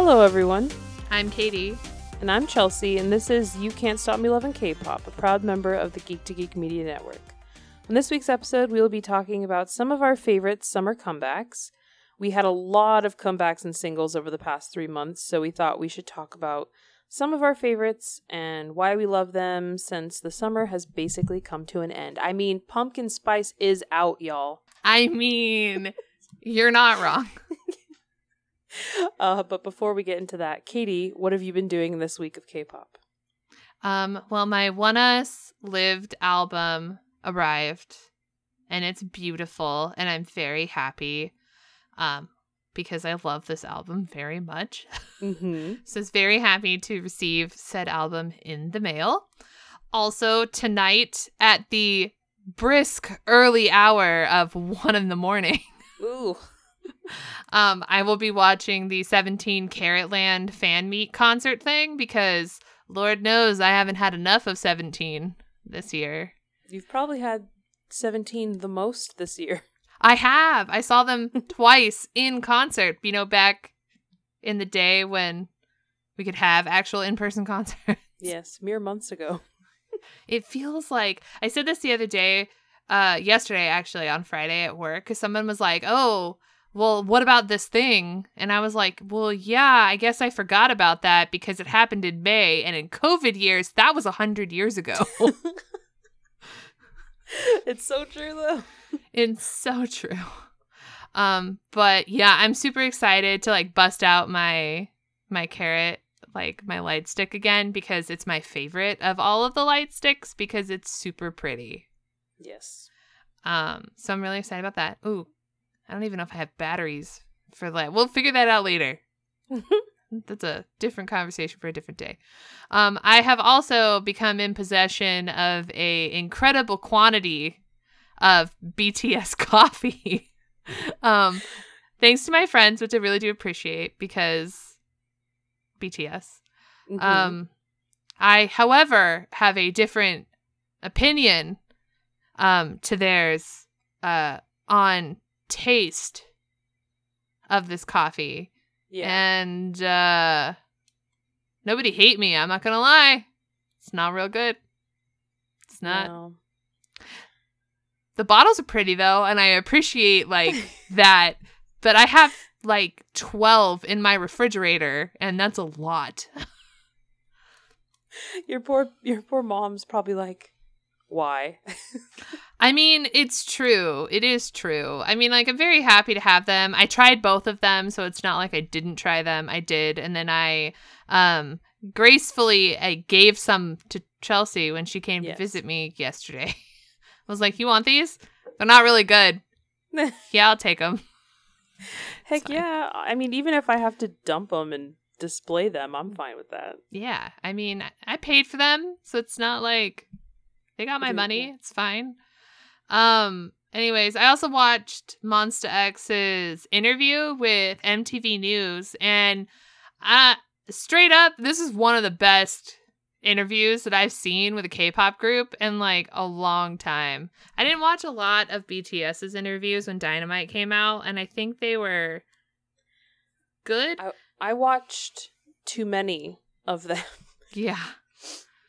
Hello, everyone, I'm Katie. and I'm Chelsea, and this is You Can't Stop Me Loving K-pop, a proud member of the Geek to Geek Media Network. On this week's episode, we will be talking about some of our favorite summer comebacks. We had a lot of comebacks and singles over the past three months, so we thought we should talk about some of our favorites and why we love them since the summer has basically come to an end. I mean, Pumpkin Spice is out, y'all. I mean, you're not wrong. Uh, but before we get into that, Katie, what have you been doing this week of K-pop? Um, well, my ONEUS Lived album arrived, and it's beautiful, and I'm very happy, um, because I love this album very much. Mm-hmm. so I was very happy to receive said album in the mail. Also, tonight at the brisk early hour of one in the morning. Ooh. Um, I will be watching the 17 Carat Land fan meet concert thing because Lord knows I haven't had enough of 17 this year. You've probably had 17 the most this year. I have. I saw them twice in concert, you know, back in the day when we could have actual in person concerts. Yes, mere months ago. It feels like I said this the other day, uh, yesterday actually on Friday at work, because someone was like, "Oh, well, what about this thing?" And I was like, "Well, yeah, I guess I forgot about that because it happened in May, and in COVID years, that was a hundred years ago." it's so true though. it's so true. Um, but yeah, I'm super excited to like bust out my my carrot like my light stick again because it's my favorite of all of the light sticks because it's super pretty. Yes. Um, so I'm really excited about that. Ooh, I don't even know if I have batteries for that. We'll figure that out later. That's a different conversation for a different day. Um, I have also become in possession of a incredible quantity of BTS coffee. um, thanks to my friends, which I really do appreciate because BTS. Mhm. Um, I, however, have a different opinion um, to theirs uh, on taste of this coffee. yeah. And uh, nobody hate me. I'm not to lie. It's not real good. It's not. No. The bottles are pretty, though, and I appreciate like that. But I have like 12 in my refrigerator, and that's a lot. Your poor your poor mom's probably like, why? I mean, it's true. It is true. I mean, like, I'm very happy to have them. I tried both of them, so it's not like I didn't try them. I did. And then I um gracefully I gave some to Chelsea when she came Yes. to visit me yesterday. I was like, "You want these? They're not really good." yeah, I'll take them. Heck yeah. I mean, even if I have to dump them and display them, I'm fine with that. Yeah. I mean, I paid for them, so it's not like they got my money. It's fine. Um anyways, I also watched Monsta X's interview with MTV News and uh straight up this is one of the best interviews that I've seen with a K-pop group in like a long time. I didn't watch a lot of BTS's interviews when Dynamite came out and I think they were good. I watched too many of them. yeah.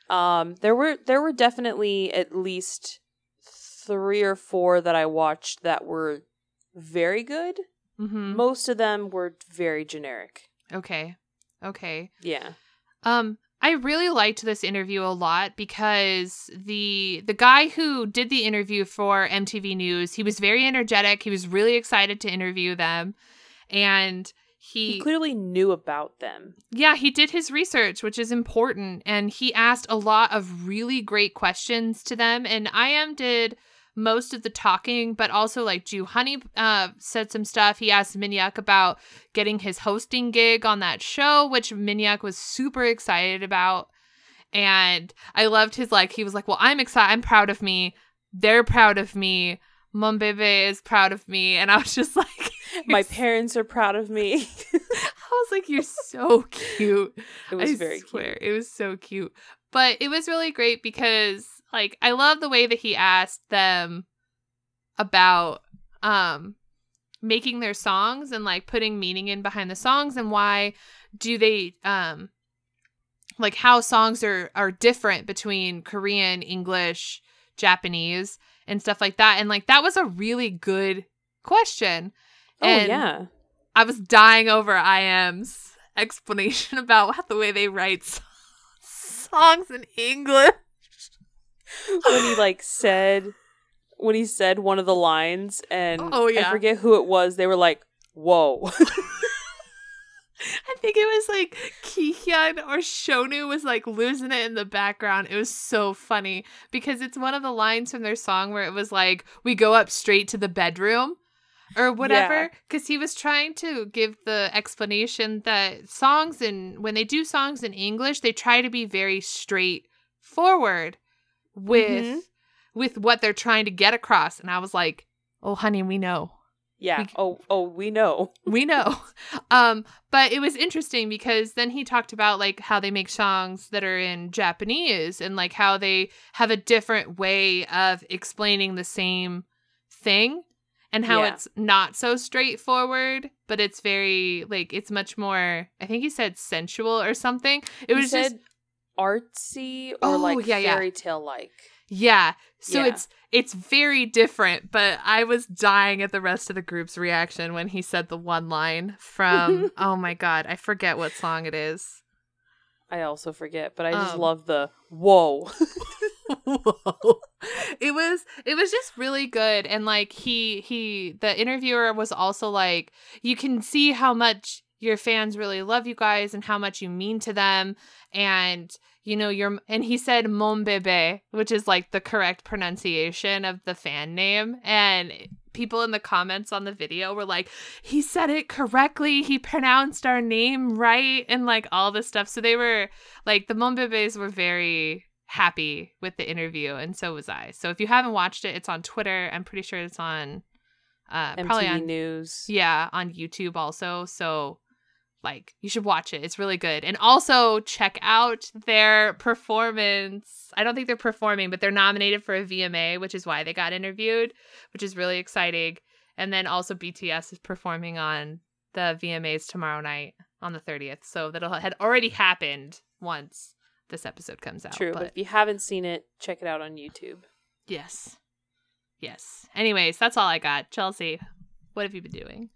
Um, there were there were definitely at least three or four that I watched that were very good. Mhm. Most of them were very generic. Okay. Okay. Yeah. Um I really liked this interview a lot because the the guy who did the interview for MTV News, he was very energetic. He was really excited to interview them and He, he clearly knew about them. yeah, he did his research, which is important, and he asked a lot of really great questions to them. And IM did most of the talking, but also like Joohoney uh, said some stuff. He asked Minhyuk about getting his hosting gig on that show, which Minhyuk was super excited about. And I loved his like he was like, "Well, I'm excited. I'm proud of me. They're proud of me. Monbebe is proud of me." And I was just like, My parents are proud of me. I was like, "You're so cute." it was I very swear, cute. it was so cute. But it was really great because like I love the way that he asked them about um making their songs and like putting meaning in behind the songs and why do they um like how songs are are different between Korean, English, Japanese, and stuff like that. And like that was a really good question. Oh And yeah. I was dying over I IM's explanation about the way they write songs in English. when he like said when he said one of the lines and Oh, yeah. I forget who it was, they were like, Whoa. I think it was like Kihyun or Shonu was like losing it in the background. It was so funny because it's one of the lines from their song where it was like, we go up straight to the bedroom or whatever. Yeah. Because he was trying to give the explanation that songs and when they do songs in English, they try to be very straightforward with Mhm. with what they're trying to get across. And I was like, oh honey, we know. yeah. We- Oh oh we know. we know um but it was interesting because then he talked about like how they make songs that are in japanese and like how they have a different way of explaining the same thing and how Yeah. it's not so straightforward but it's very like it's much more i think he said sensual or something it He was just said artsy or Oh, like yeah, yeah. fairy tale like. Yeah. So Yeah. it's it's very different, but I was dying at the rest of the group's reaction when he said the one line from oh my god, I forget what song it is. I also forget, but I just Um, love the whoa. Whoa. It was it was just really good and like he he the interviewer was also like you can see how much your fans really love you guys and how much you mean to them. And you know your and he said mon bebe which is like the correct pronunciation of the fan name. And people in the comments on the video were like he said it correctly. He pronounced our name right and like all this stuff. So they were like the mon bebes were very happy with the interview and so was i. So if you haven't watched it it's on twitter. I'm pretty sure it's on uh probably on News. yeah, on YouTube also. So like you should watch it. It's really good. And also check out their performance. I don't think they're performing, but they're nominated for a VMA, which is why they got interviewed, which is really exciting. And then also BTS is performing on the VMAs tomorrow night on the 30th. So that'll had already happened once this episode comes out. True, but if you haven't seen it, check it out on YouTube. yes. Yes. Anyways, that's all I got. Chelsea, what have you been doing?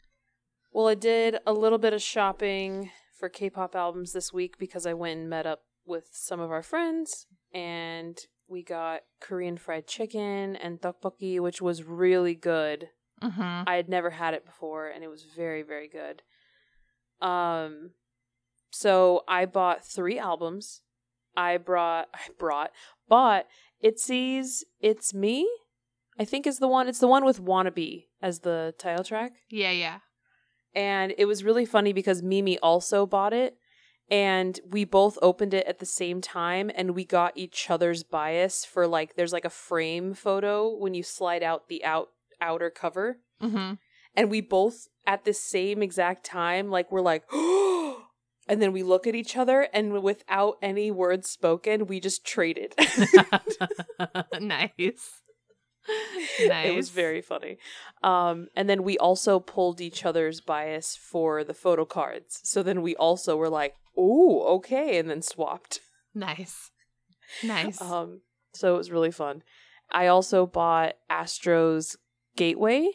Well, I did a little bit of shopping for K-pop albums this week because I went and met up with some of our friends and we got Korean fried chicken and tteokbokki, which was really good. Mm-hmm. I had never had it before and it was very very good. Um so I bought 3 albums. I brought I brought bought Itzy's It's Me. I think is the one. It's the one with Wannabe as the title track. Yeah, yeah. And it was really funny because Mimi also bought it and we both opened it at the same time and we got each other's bias for like there's like a frame photo when you slide out the out outer cover Mm-hmm. and we both at the same exact time like we're like and then we look at each other and without any words spoken we just traded nice. it was very funny um and then we also pulled each other's bias for the photo cards so then we also were like oh okay and then swapped nice. Nice. um so it was really fun i also bought astro's gateway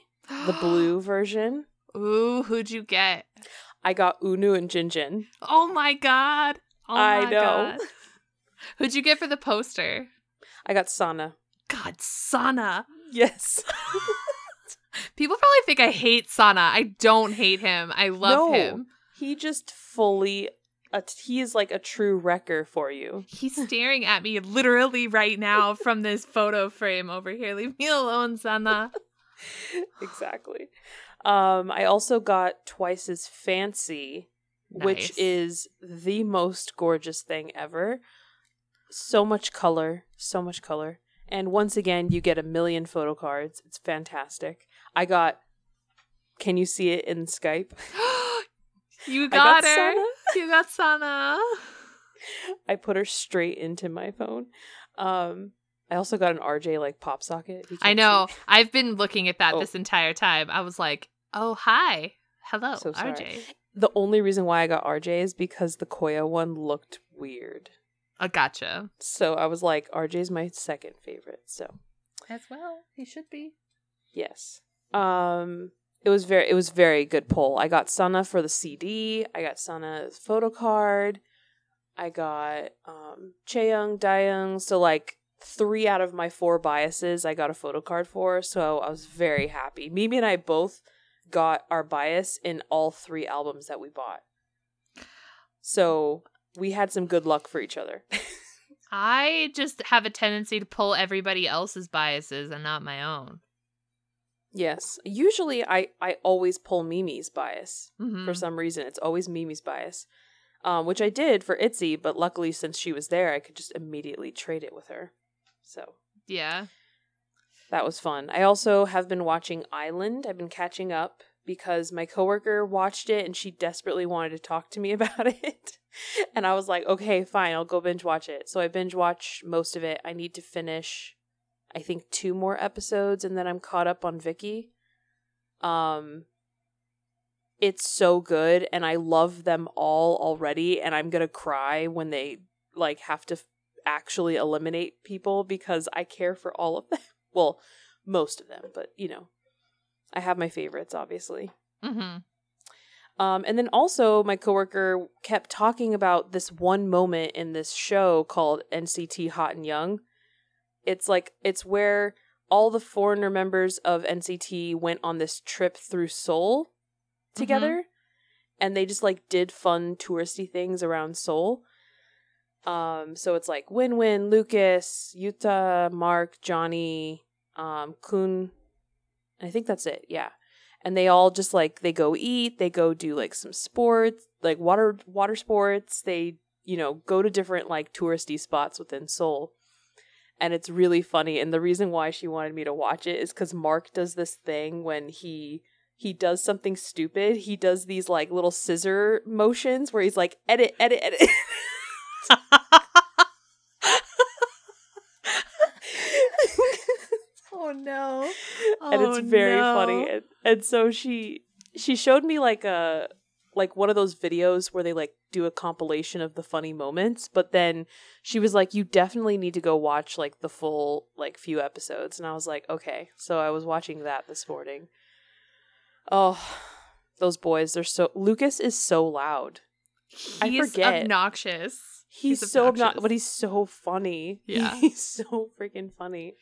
the blue version Ooh, who'd you get? i got eunwoo and jinjin Oh my god. Oh I my know. God. Who'd you get for the poster? i got sanha God, Sanha. yes People probably think I hate Sanha. I don't hate him. I love No. him. he just fully a he is like a true wrecker for you He's staring at me literally right now from this photo frame over here. Leave me alone, Sanha. exactly. Um, I also got twice as fancy, which is the most gorgeous thing ever. So much color, so much color. And once again, you get a million photo cards. It's fantastic. I got Can you see it in Skype? you got, got her. Sana. You got Sana. I put her straight into my phone. Um, I also got an RJ like pop socket. I know. see. I've been looking at that Oh. this entire time. I was like, "Oh, hi, hello, So. RJ." the only reason why I got RJ is because the Koya one looked weird. I gotcha. So I was like, RJ's my second favorite. So As well, he should be. yes. Um it was very it was very good pull. I got Sana for the CD. I got Sana's photo card. I got um Chaeyoung, Dahyun. So like three out of my four biases I got a photo card for. So I was very happy. Mimi and I both got our bias in all three albums that we bought. So we had some good luck for each other. I just have a tendency to pull everybody else's biases and not my own. yes. Usually I I always pull Mimi's bias. Mhm. for some reason. It's always Mimi's bias, um, which I did for Itzy, but luckily since she was there, I could just immediately trade it with her. So Yeah. that was fun. I also have been watching I-LAND. I've been catching up because my coworker watched it and she desperately wanted to talk to me about it. and I was like, okay, fine, I'll go binge watch it. So I binge watched most of it. I need to finish, I think, two more episodes and then I'm caught up on Vicky. Um, it's so good and I love them all already and I'm going to cry when they like have to f- actually eliminate people because I care for all of them. Well, most of them, but you know, I have my favorites obviously. Mm-hmm. Um, and then also, my coworker kept talking about this one moment in this show called NCT Hot and Young. It's like it's where all the foreigner members of NCT went on this trip through Seoul together, and they just like did fun touristy things around Seoul. Um, so it's like Win Win, Lucas, Yuta, Mark, Johnny, um, Kun. I think that's it. Yeah and they all just like they go eat they go do like some sports like water water sports they you know go to different like touristy spots within seoul and it's really funny and the reason why she wanted me to watch it is because mark does this thing when he he does something stupid he does these like little scissor motions where he's like edit edit edit oh no. and it's Oh, very no. funny and, and so she she showed me like a like one of those videos where they like do a compilation of the funny moments but then she was like you definitely need to go watch like the full like few episodes and i was like okay so i was watching that this morning oh those boys they're so lucas is so loud I He's forget. obnoxious. he's, He's so obnoxious. obnoxious but he's so funny Yeah. he's so freaking funny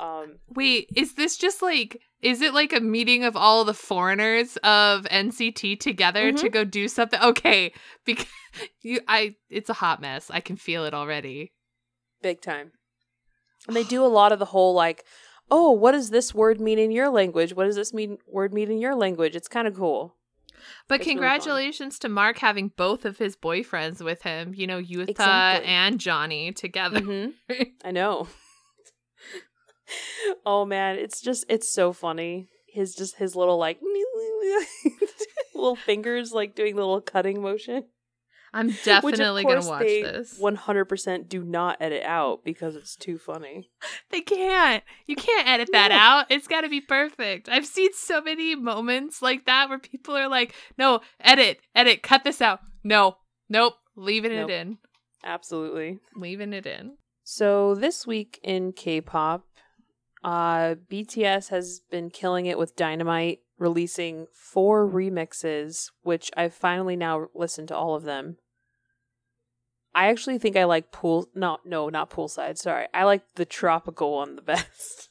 um Wait, is this just like is it like a meeting of all the foreigners of NCT together Mm-hmm. to go do something? Okay, because you I it's a hot mess. I can feel it already. big time. And they do a lot of the whole like, oh, what does this word mean in your language? What does this mean word mean in your language? It's kind of cool. But It's really congratulations to Mark having both of his boyfriends with him, you know, Yuta Exactly. and Johnny together. hmm I know. oh man, it's just it's so funny. His just his little like little fingers like doing the little cutting motion. I'm definitely going to watch this. 100% do not edit out because it's too funny. They can't. You can't edit that No. out. It's got to be perfect. I've seen so many moments like that where people are like, "No, edit, edit, cut this out." No, nope, leaving Nope. it in, Absolutely. leaving it in. So this week in K-pop, uh, BTS has been killing it with Dynamite, releasing four remixes, which I've finally now listened to all of them. I actually think I like pool. No, no, not poolside. Sorry, I like the tropical one the best.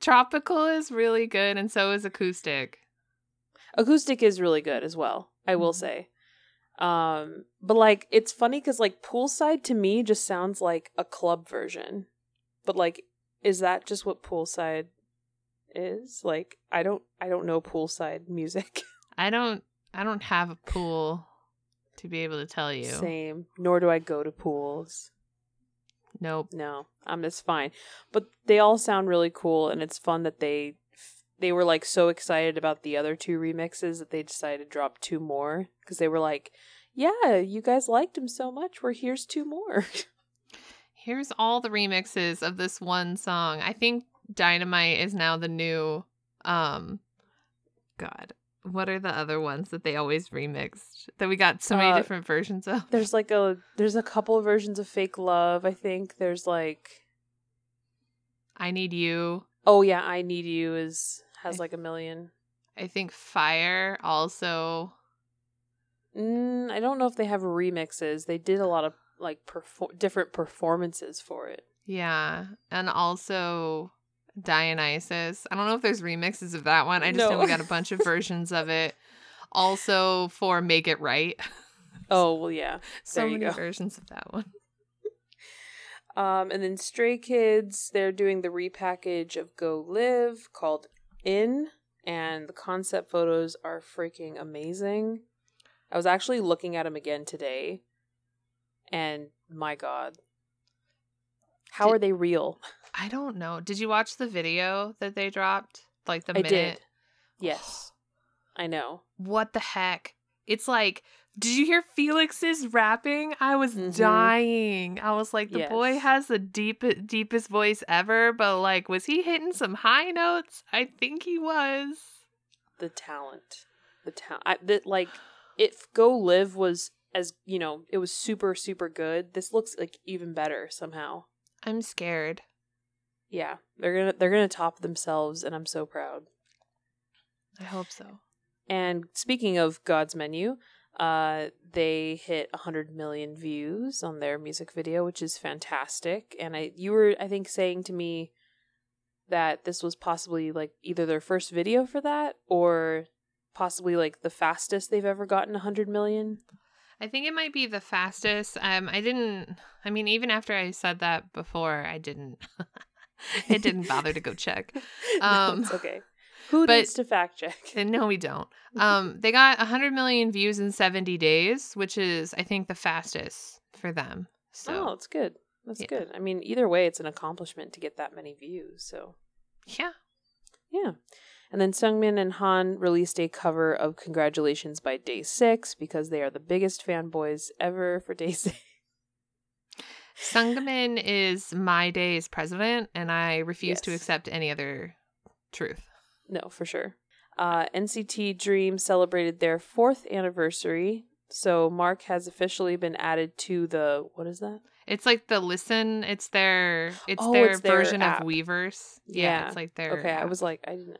Tropical is really good, and so is acoustic. Acoustic is really good as well. I will Mhm. say. Um, but like it's funny because like poolside to me just sounds like a club version. But like, is that just what poolside is? Like, I don't, I don't know poolside music. I don't, I don't have a pool to be able to tell you. Same. Nor do I go to pools. Nope. No, I'm just fine. But they all sound really cool, and it's fun that they they were like so excited about the other two remixes that they decided to drop two more because they were like, "Yeah, you guys liked them so much. We're here's two more." Here's all the remixes of this one song. I think Dynamite is now the new um God. what are the other ones that they always remixed that we got so many Uh, different versions of? There's like a there's a couple of versions of Fake Love. I think there's like I Need You. oh yeah, I Need You is has like a million. I think Fire also. Mm, I don't know if they have remixes. They did a lot of like perfor- different performances for it. Yeah. And also Dionysus. I don't know if there's remixes of that one. I just know we got a bunch of versions of it. Also for Make It Right. Oh well, yeah. so There you many go. versions of that one. Um, and then Stray Kids, they're doing the repackage of Go Live called In, and the concept photos are freaking amazing. I was actually looking at them again today, and my god. How Did- are they real? I don't know. Did you watch the video that they dropped? Like the I minute? did. Yes. I know. What the heck? It's like, did you hear Felix's rapping? I was Mhm. dying. I was like, the boy has the deep, deepest voice ever, but like, was he hitting some high notes? I think he was. The talent. The talent. That like if Go Live was as, you know, it was super super good. This looks like even better somehow. I'm scared. Yeah, they're gonna they're gonna top themselves, and I'm so proud. I hope so. And speaking of God's Menu, uh, they hit 100 million views on their music video, which is fantastic. And I you were I think saying to me that this was possibly like either their first video for that or possibly like the fastest they've ever gotten 100 million. I think it might be the fastest. Um, I didn't. I mean, even after I said that before, I didn't. it didn't bother to go check. No, Um, it's okay. Who but- needs to fact check? And no, we don't. Um, they got 100 million views in 70 days, which is, I think, the fastest for them. So, Oh, it's good. That's Yeah. good. I mean, either way, it's an accomplishment to get that many views. So yeah. Yeah. And then Seungmin and Han released a cover of Congratulations by Day 6 because they are the biggest fanboys ever for Day 6. Seungmin is my day's president, and I refuse to accept any other truth. no, for sure. Uh, NCT Dream celebrated their fourth anniversary. So Mark has officially been added to the what is that? It's like the Lysn. It's their it's Oh, their it's their version app. of Weverse. Yeah, Yeah. it's like their. Okay, I was like, I didn't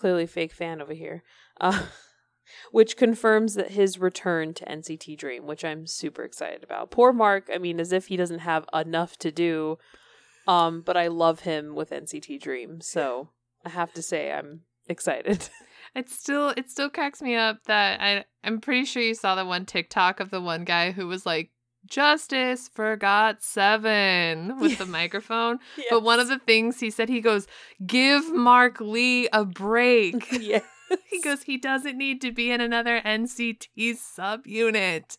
clearly fake fan over here. Uh, which confirms that his return to NCT Dream, which I'm super excited about. Poor Mark, I mean, as if he doesn't have enough to do. Um, but I love him with NCT Dream, so I have to say I'm excited. It still it still cracks me up that I I'm pretty sure you saw the one TikTok of the one guy who was like Justice forgot seven with the microphone. But one of the things he said, he goes, "Give Mark Lee a break." yeah. he goes, "He doesn't need to be in another NCT subunit."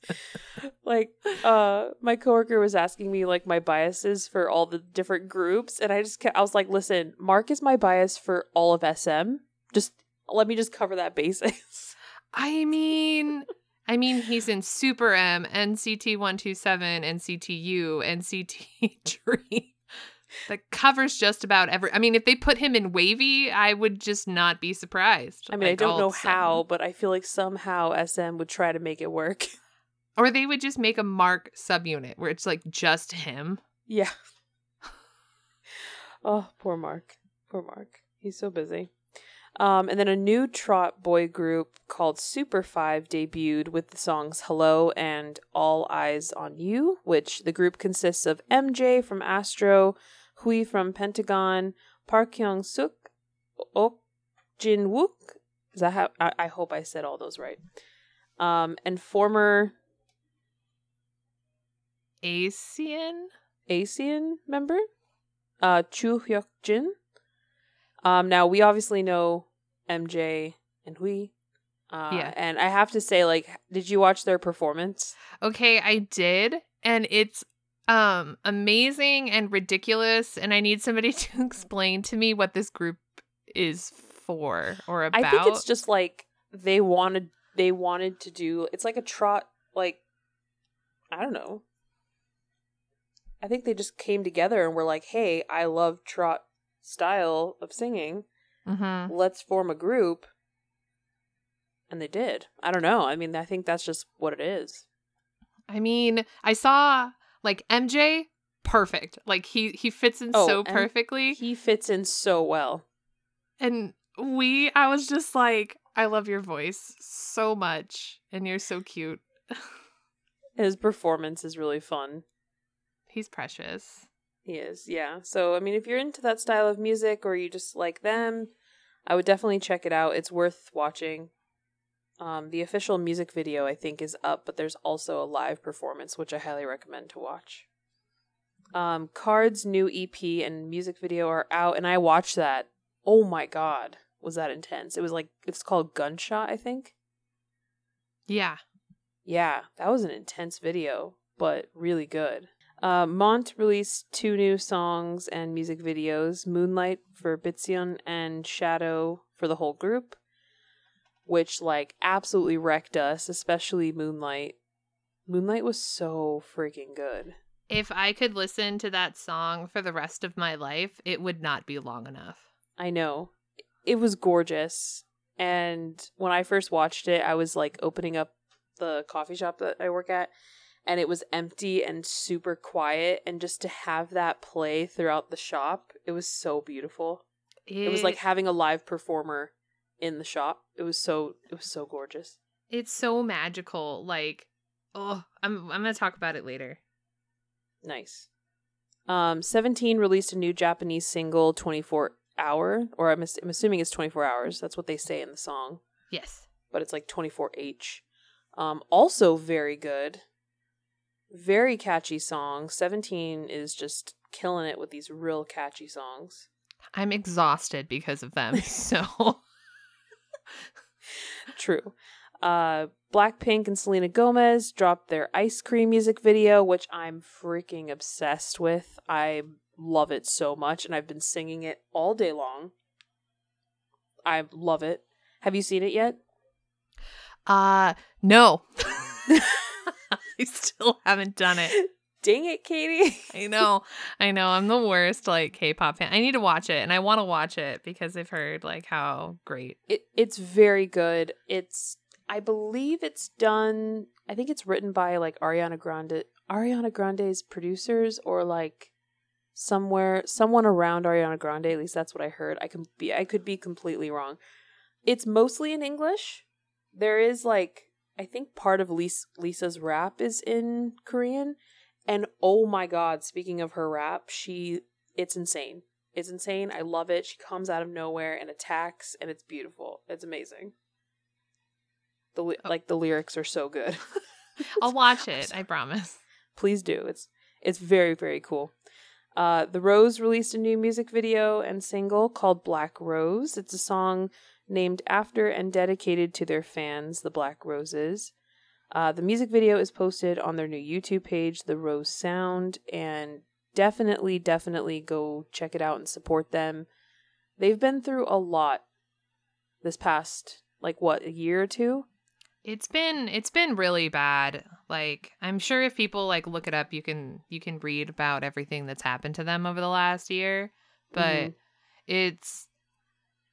like uh my coworker was asking me like my biases for all the different groups and i just kept, i was like listen mark is my bias for all of sm just let me just cover that basis I mean, I mean, he's in Super M, NCT one two seven, NCTU, NCT Dream. That covers just about every. I mean, if they put him in WayV, I would just not be surprised. i mean i don't know of a sudden. how but i feel like somehow sm would try to make it work Or they would just make a Mark subunit where it's like just him. yeah oh poor mark poor mark he's so busy um, and then a new trot boy group called Super Five debuted with the songs Hello and All Eyes on You, which the group consists of MJ from Astro, Hui from Pentagon, Park Hyung Suk, Ok Jin Wook. Is that how? I, I hope I said all those right. Um, and former Asian? ASEAN member, uh, Chu Hyuk Jin. Um, now we obviously know MJ and Hui. Uh, Yeah. And I have to say, like, did you watch their performance? Okay, I did, and it's um amazing and ridiculous. And I need somebody to explain to me what this group is for or about. I think it's just like they wanted they wanted to do. It's like a trot, like I don't know. I think they just came together and were like, "Hey, I love trot style of singing. Mhm. Let's form a group." And they did. I don't know. I mean, I think that's just what it is. I mean, I saw like MJ perfect. Like he he fits in Oh, so perfectly. He fits in so well. And we I was just like I love your voice so much and you're so cute. His performance is really fun. He's precious. He is, yeah. So, I mean, if you're into that style of music or you just like them, I would definitely check it out. It's worth watching. Um, the official music video, I think, is up, but there's also a live performance, which I highly recommend to watch. Um, KARD's new EP and music video are out, and I watched that. Oh my god, was that intense? It was like, it's called Gunshot, I think. Yeah. Yeah, that was an intense video, but really good. Uh, Mont released two new songs and music videos Moonlight for Bitsion and Shadow for the whole group, which, like, absolutely wrecked us, especially Moonlight. Moonlight was so freaking good. If I could listen to that song for the rest of my life, it would not be long enough. I know. It was gorgeous. And when I first watched it, I was like opening up the coffee shop that I work at, and it was empty and super quiet. And just to have that play throughout the shop, it was so beautiful. It was like having a live performer in the shop. It was so it was so gorgeous. it's so magical. Like, oh, I'm I'm gonna talk about it later. Nice. Um, Seventeen released a new Japanese single, Twenty Four Hour, or I'm, I'm assuming it's Twenty Four Hours. That's what they say in the song. Yes. but it's like 24H. Um, also very good. Very catchy song. 17 is just killing it with these real catchy songs. I'm exhausted because of them. So True. Uh, Blackpink and Selena Gomez dropped their Ice Cream music video, which I'm freaking obsessed with. I love it so much, and I've been singing it all day long. I love it. Have you seen it yet? uh no. I still haven't done it. Dang it, Katie. I know. I know. I'm the worst like K-pop fan. I need to watch it and I want to watch it because I've heard like how great. It it's very good. It's I believe it's done. I think it's written by like Ariana Grande, Ariana Grande's producers, or like somewhere someone around Ariana Grande. At least that's what I heard. I can be I could be completely wrong. It's mostly in English. There is like I think part of Lis- Lisa's rap is in Korean, and oh my god! Speaking of her rap, she it's insane. It's insane. I love it. She comes out of nowhere and attacks, and it's beautiful. It's amazing. The li- Oh. like the lyrics are so good. I'll watch it. I promise. Please do. It's it's very very cool. Uh, the Rose released a new music video and single called Black Rose. It's a song named after and dedicated to their fans, the Black Roses. Uh, the music video is posted on their new YouTube page, The Rose Sound, and definitely, definitely go check it out and support them. They've been through a lot this past, like, what, a year or two? It's been it's been really bad. Like I'm sure if people like look it up you can you can read about everything that's happened to them over the last year, but Mhm. it's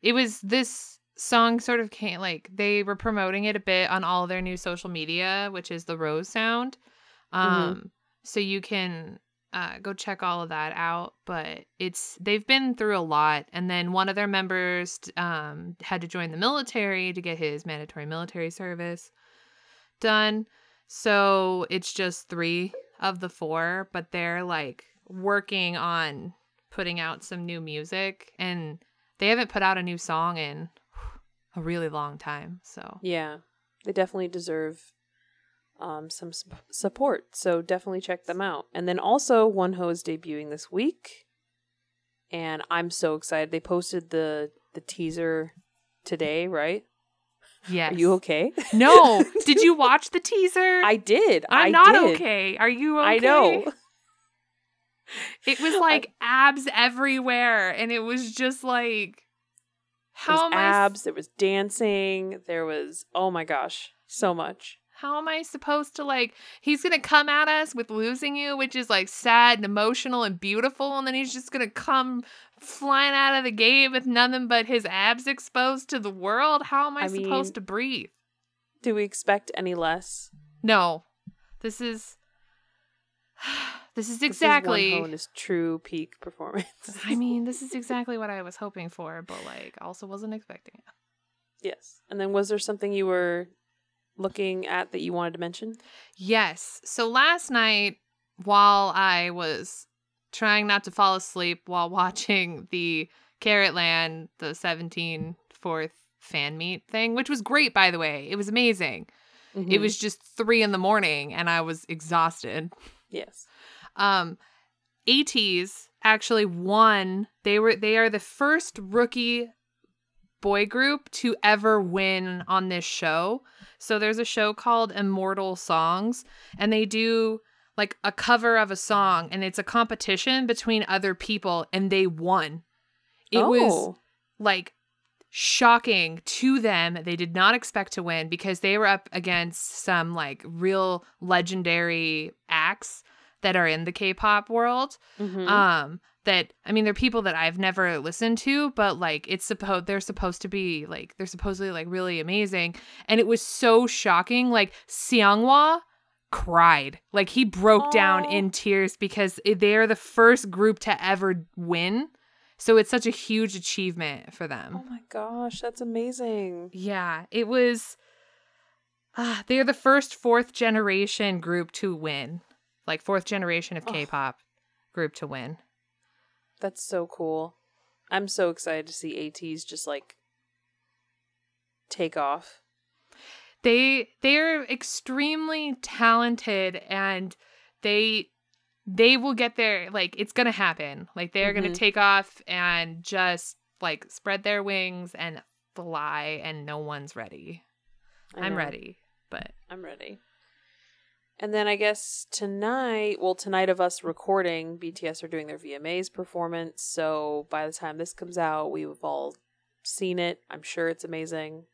it was this song sort of came like they were promoting it a bit on all their new social media, which is the Rose Sound. Um so you can uh, go check all of that out. But it's they've been through a lot, and then one of their members um, had to join the military to get his mandatory military service done. So it's just three of the four, but they're like working on putting out some new music, and they haven't put out a new song in a really long time. So Yeah, they definitely deserve um, some sup- support. So definitely check them out. And then also, Wonho is debuting this week, and I'm so excited. They posted the the teaser today, right? yes, Are you okay? No, did you watch the teaser? I did. I'm I not did. okay. Are you okay? I know. It was like abs everywhere, and it was just like, There was how am I? abs. There was dancing. There was oh my gosh, so much. How am I supposed to like? He's gonna come at us with losing you, which is like sad and emotional and beautiful, and then he's just gonna come flying out of the gate with nothing but his abs exposed to the world. How am I, I supposed mean, to breathe? Do we expect any less? No. This is This is exactly This is His true peak performance. I mean, this is exactly what I was hoping for, but like also wasn't expecting it. yes. And then was there something you were looking at that you wanted to mention? Yes. So last night, while I was trying not to fall asleep while watching the Carat Land, the 17 fourth fan meet thing, which was great, by the way. It was amazing. It Mhm. was just three in the morning and I was exhausted. yes. Um, ATEEZ actually won. They were they are the first rookie boy group to ever win on this show. So there's a show called Immortal Songs, and they do like a cover of a song, and it's a competition between other people, and they won. It was Oh. like shocking to them. They did not expect to win because they were up against some like real legendary acts that are in the K-pop world. Mhm. Um that I mean they're people that I've never listened to, but like it's supposed they're supposed to be like they're supposedly like really amazing. And it was so shocking. Like Seonghwa cried. Like he broke down in tears because they are the first group to ever win. So it's such a huge achievement for them. oh my gosh, that's amazing. Yeah, it was. Uh, they're the first fourth generation group to win, like fourth generation of Oh. K-pop group to win. That's so cool. I'm so excited to see ATEEZ just like take off. They they're extremely talented, and they they will get there. Like it's gonna happen. Like they're gonna Mhm. take off and just like spread their wings and fly, and no one's ready. I'm ready, but I'm ready. And then I guess tonight, well, tonight of us recording, BTS are doing their VMAs performance. So by the time this comes out, we've all seen it. I'm sure it's amazing.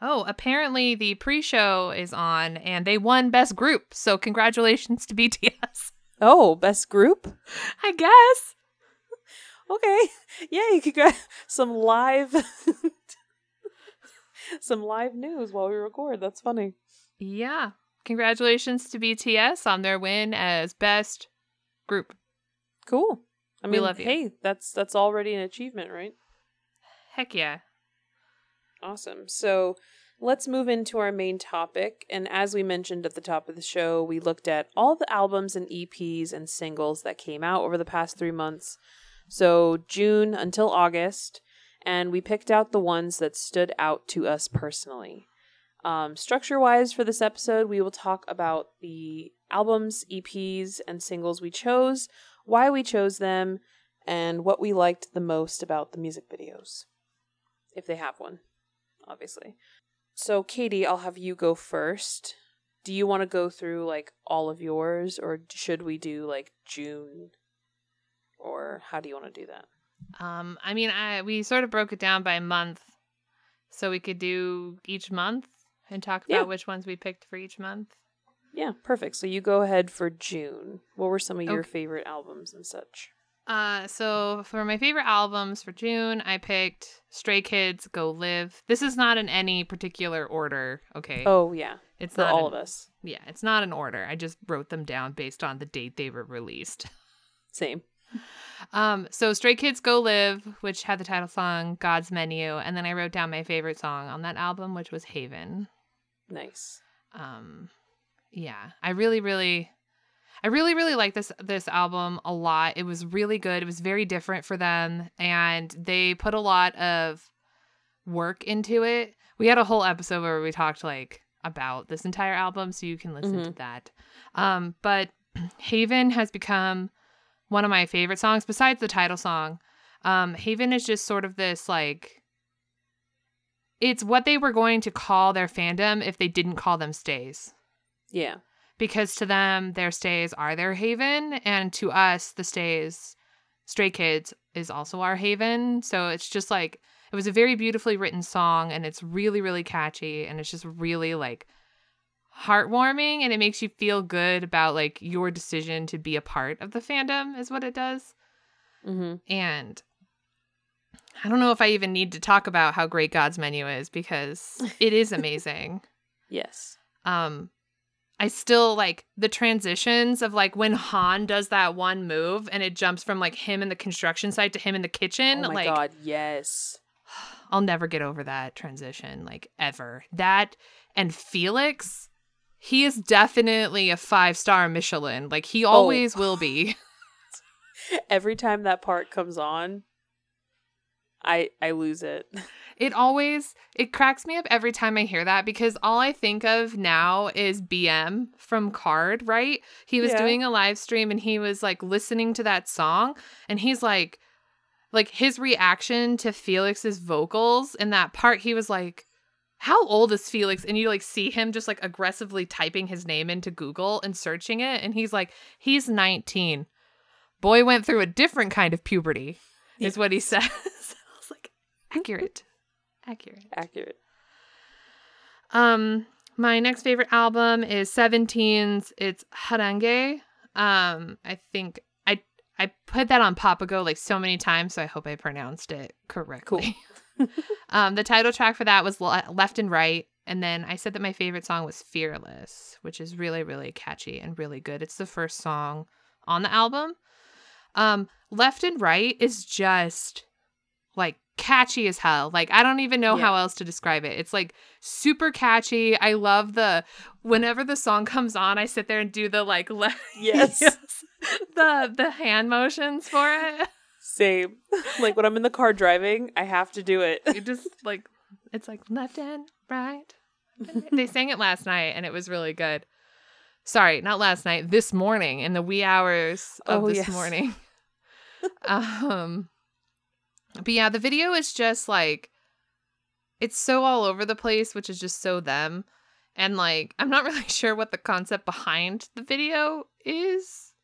Oh, apparently the pre-show is on and they won best group. So congratulations to BTS. Oh, best group? I guess. Okay. Yeah, you could get some live some live news while we record. That's funny. Yeah. Congratulations to BTS on their win as best group. Cool. I We mean, love you. hey, that's that's already an achievement, right? Heck yeah. Awesome. So let's move into our main topic. And as we mentioned at the top of the show, we looked at all the albums and EPs and singles that came out over the past three months. So June until August. And we picked out the ones that stood out to us personally. Um, structure wise, for this episode, we will talk about the albums, EPs, and singles we chose, why we chose them, and what we liked the most about the music videos. If they have one obviously. So, Katie, I'll have you go first. Do you want to go through like all of yours, or should we do like June? Or how do you want to do that? Um, I mean, I we sort of broke it down by month, so we could do each month and talk about Yeah. which ones we picked for each month. Yeah, perfect. So, you go ahead for June. What were some of your favorite albums and such? Uh, so for my favorite albums for June, I picked Stray Kids Go Live. This is not in any particular order, okay? Oh, yeah, it's for not all in- of us. Yeah, it's not in order. I just wrote them down based on the date they were released. Same. Um, so Stray Kids Go Live, which had the title song God's Menu, and then I wrote down my favorite song on that album, which was Haven. Nice. Um, yeah, I really, really, I really, really like this this album a lot. It was really good. It was very different for them, and they put a lot of work into it. We had a whole episode where we talked like about this entire album, so you can listen to that. Um, but Haven has become one of my favorite songs besides the title song. Um, Haven is just sort of this like it's what they were going to call their fandom if they didn't call them stays. Yeah. Because to them, their stays are their haven, and to us, the stays, Stray Kids, is also our haven. So it's just like, it was a very beautifully written song, and it's really, really catchy, and it's just really like heartwarming, and it makes you feel good about like your decision to be a part of the fandom, is what it does. Mm-hmm. And I don't know if I even need to talk about how great God's menu is because it is amazing. Yes. um I still like the transitions of like when Han does that one move and it jumps from like him in the construction site to him in the kitchen. oh my like god, yes. I'll never get over that transition, like ever. That and Felix, he is definitely a five star Michelin. Like he always will be. Every time that part comes on, I I lose it. It always it cracks me up every time I hear that because all I think of now is BM from KARD, right? He was Yeah. doing a live stream and he was like listening to that song and he's like like his reaction to Felix's vocals in that part he was like how old is Felix? And you like see him just like aggressively typing his name into Google and searching it and he's like he's 19. Boy went through a different kind of puberty is what he says. I was like accurate. Accurate. Accurate. Um, my next favorite album is 17's. It's Harangue. Um, I think I I put that on Papago like so many times, so I hope I pronounced it correctly. Cool. um, the title track for that was Le- Left and Right, and then I said that my favorite song was Fearless, which is really really catchy and really good. It's the first song on the album. Um, Left and Right is just like catchy as hell. Like I don't even know Yeah. how else to describe it. It's like super catchy. I love the whenever the song comes on, I sit there and do the like le- Yes. the the hand motions for it. Same. like when I'm in the car driving, I have to do it. It just like it's like left and right. they sang it last night and it was really good. Sorry, not last night. This morning in the wee hours of Oh, this yes. morning. um but yeah, the video is just like it's so all over the place, which is just so them. And like I'm not really sure what the concept behind the video is.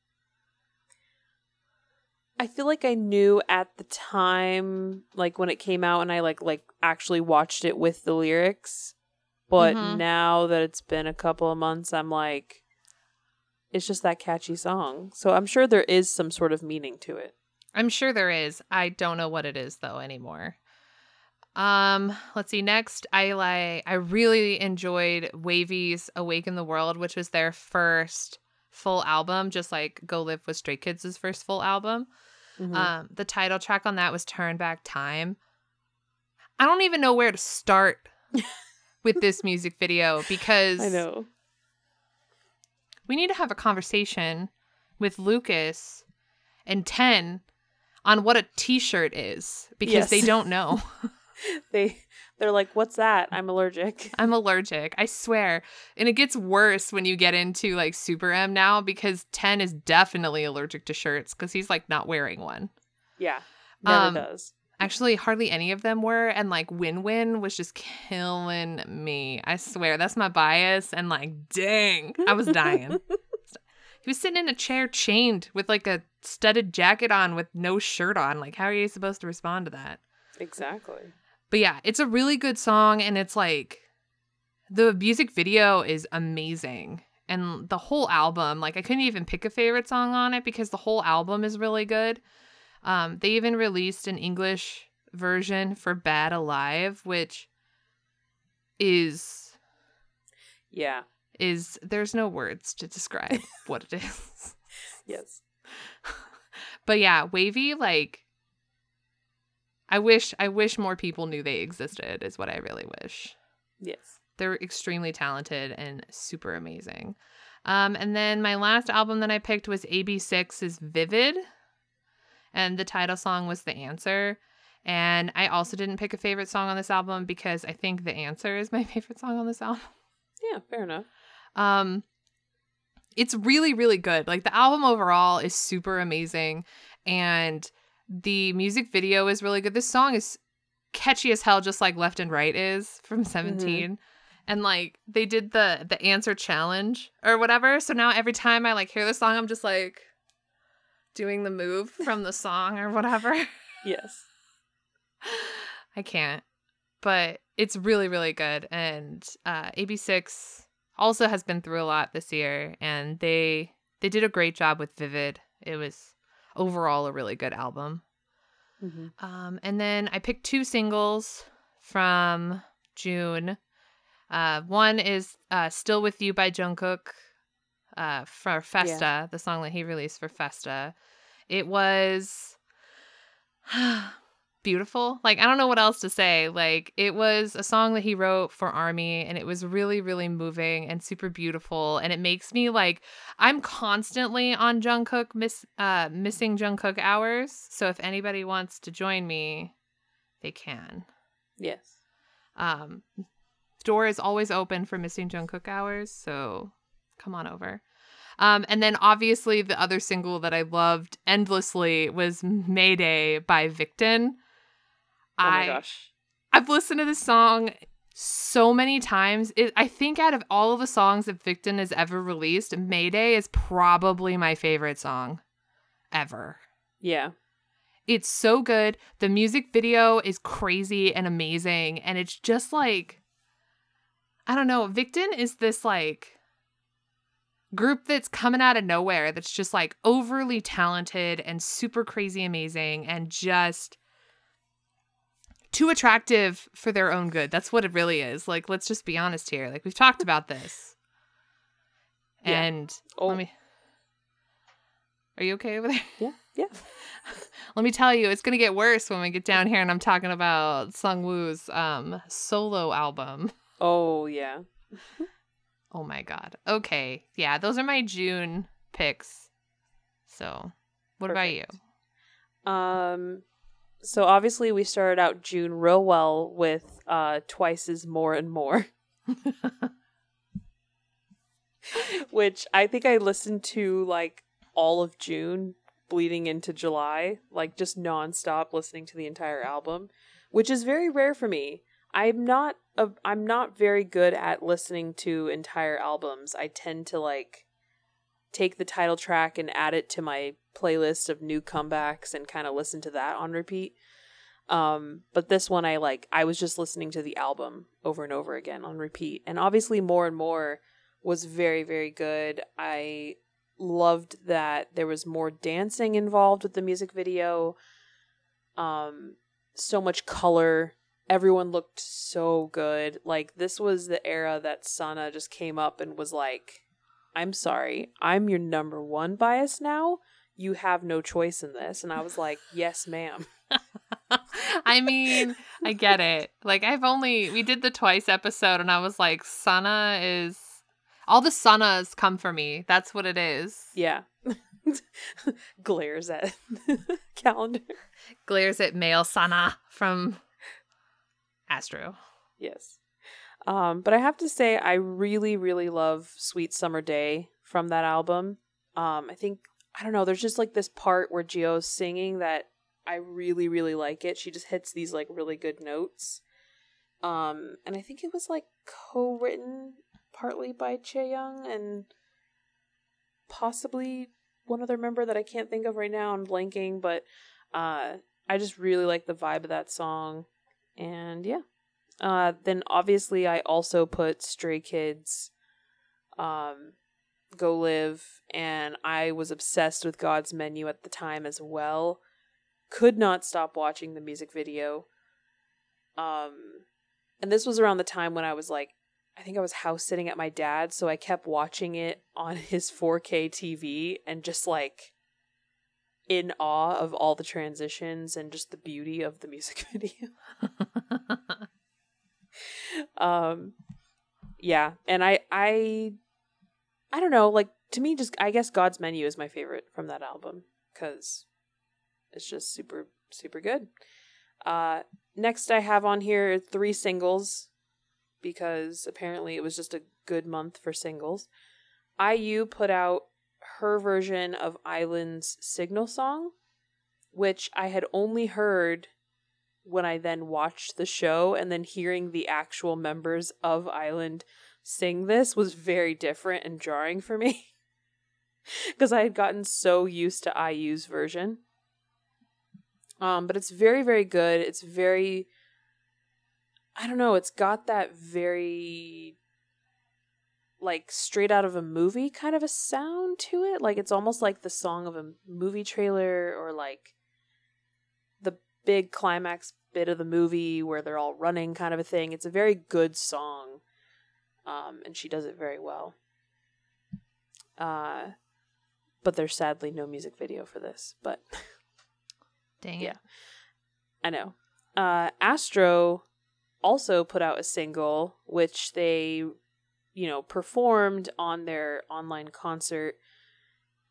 I feel like I knew at the time, like when it came out, and I like like actually watched it with the lyrics. But Mhm. now that it's been a couple of months, I'm like, it's just that catchy song. So I'm sure there is some sort of meaning to it. I'm sure there is. I don't know what it is though anymore. Um, let's see. Next, I like I really enjoyed WayV's "Awaken the World," which was their first full album, just like "Go Live with Stray Kids"' first full album. Mhm. Um, the title track on that was "Turn Back Time." I don't even know where to start with this music video because I know. we need to have a conversation with Lucas and Ten on what a t-shirt is because Yes. they don't know. They they're like, "What's that? I'm allergic." I'm allergic. I swear. And it gets worse when you get into like Super M now because 10 is definitely allergic to shirts because he's like not wearing one. Yeah, never Um, does. Actually, hardly any of them were. And like Win Win was just killing me. I swear. That's my bias. And like, dang, I was dying. he was sitting in a chair chained with like a studded jacket on with no shirt on. Like, how are you supposed to respond to that? Exactly. But yeah, it's a really good song and it's like the music video is amazing. And the whole album, like I couldn't even pick a favorite song on it because the whole album is really good. Um, they even released an English version for Bad Alive, which is Yeah. Is there's no words to describe what it is. Yes. But yeah, WayV, like I wish I wish more people knew they existed is what I really wish. Yes. They're extremely talented and super amazing. Um, and then my last album that I picked was AB6's Vivid. And the title song was The Answer. And I also didn't pick a favorite song on this album because I think The Answer is my favorite song on this album. Yeah. Fair enough. Um it's really really good. Like the album overall is super amazing and the music video is really good. This song is catchy as hell just like Left and Right is from 17. And like they did the the answer challenge or whatever. So now every time I like hear the song I'm just like doing the move from the song or whatever. Yes. I can't. But it's really, really good. And uh, AB6 also has been through a lot this year, and they they did a great job with Vivid. It was overall a really good album. Mm-hmm. Um, and then I picked two singles from June. Uh, one is uh, "Still with You" by Jungkook uh, for Festa, the song that he released for Festa. It was beautiful. Like I don't know what else to say. Like it was a song that he wrote for Army and it was really really moving and super beautiful and it makes me like I'm constantly on Jungkook miss uh missing Jungkook hours. So if anybody wants to join me, they can. Yes. Um door is always open for missing Jungkook hours, so come on over. Um, and then obviously the other single that I loved endlessly was Mayday by Victon. Oh my I, gosh. I've listened to this song so many times. It, I think out of all of the songs that Victon has ever released, Mayday is probably my favorite song ever. Yeah. It's so good. The music video is crazy and amazing. And it's just like, I don't know. Victon is this like group that's coming out of nowhere that's just like overly talented and super crazy amazing and just too attractive for their own good. That's what it really is. Like, let's just be honest here. Like, we've talked about this. Yeah. And Oh. let me. Are you okay over there? Yeah. Yeah. Let me tell you, it's gonna get worse when we get down here and I'm talking about Seungwoo's um solo album. Oh yeah. Oh my god. Okay. Yeah, those are my June picks. So what about you? Um so obviously we started out June real well with uh Twice's more and more. which I think I listened to like all of June bleeding into July, like just nonstop listening to the entire album, which is very rare for me. I'm not a, I'm not very good at listening to entire albums. I tend to like take the title track and add it to my playlist of new comebacks and kind of listen to that on repeat. Um, but this one I like I was just listening to the album over and over again on repeat. And obviously more and more was very very good. I loved that there was more dancing involved with the music video. Um so much color. Everyone looked so good. Like this was the era that Sana just came up and was like, "I'm sorry. I'm your number 1 bias now. You have no choice in this." And I was like, "Yes, ma'am." I mean, I get it. Like I've only we did the twice episode and I was like, Sana is all the Sanas come for me. That's what it is. Yeah. Glares at calendar. Glares at male Sana from Astro. Yes. Um, but I have to say, I really, really love Sweet Summer Day from that album. Um, I think, I don't know, there's just like this part where Jihyo's singing that I really, really like it. She just hits these like really good notes. Um, and I think it was like co written partly by Chaeyoung and possibly one other member that I can't think of right now. I'm blanking, but uh, I just really like the vibe of that song. And yeah. Uh, then obviously I also put Stray Kids, um, Go Live, and I was obsessed with God's Menu at the time as well. Could not stop watching the music video. Um, and this was around the time when I was like, I think I was house sitting at my dad's, so I kept watching it on his 4K TV and just like in awe of all the transitions and just the beauty of the music video. um yeah and i i i don't know like to me just i guess god's menu is my favorite from that album because it's just super super good. Uh next i have on here three singles because apparently it was just a good month for singles. IU put out her version of I-LAND's signal song which i had only heard when I then watched the show and then hearing the actual members of I-LAND sing this was very different and jarring for me. Because I had gotten so used to IU's version. Um, but it's very, very good. It's very I don't know, it's got that very like straight out of a movie kind of a sound to it. Like it's almost like the song of a movie trailer or like big climax bit of the movie where they're all running kind of a thing. It's a very good song. Um, and she does it very well. Uh, but there's sadly no music video for this. But Dang Yeah. it. I know. Uh, Astro also put out a single, which they, you know, performed on their online concert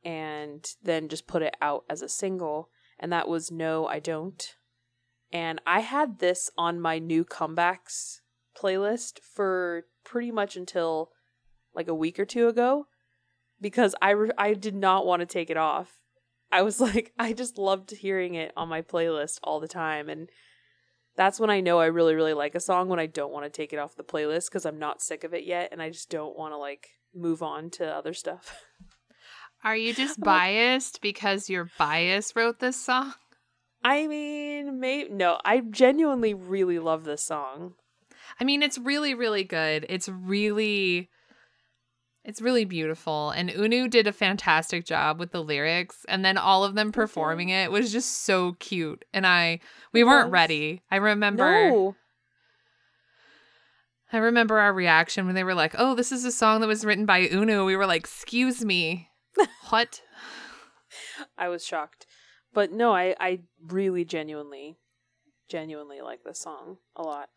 and then just put it out as a single. And that was No, I Don't. And I had this on my new comebacks playlist for pretty much until like a week or two ago because I, re- I did not want to take it off. I was like, I just loved hearing it on my playlist all the time. And that's when I know I really, really like a song when I don't want to take it off the playlist because I'm not sick of it yet and I just don't want to like move on to other stuff. Are you just biased because your bias wrote this song? I mean, maybe, no, I genuinely really love this song. I mean, it's really, really good. It's really, it's really beautiful. And Eunwoo did a fantastic job with the lyrics, and then all of them performing it was just so cute. And I, we It weren't was. ready. I remember, No. I remember our reaction when they were like, "Oh, this is a song that was written by Eunwoo." We were like, "Excuse me, what?" I was shocked. But no, I, I really genuinely, genuinely like this song a lot.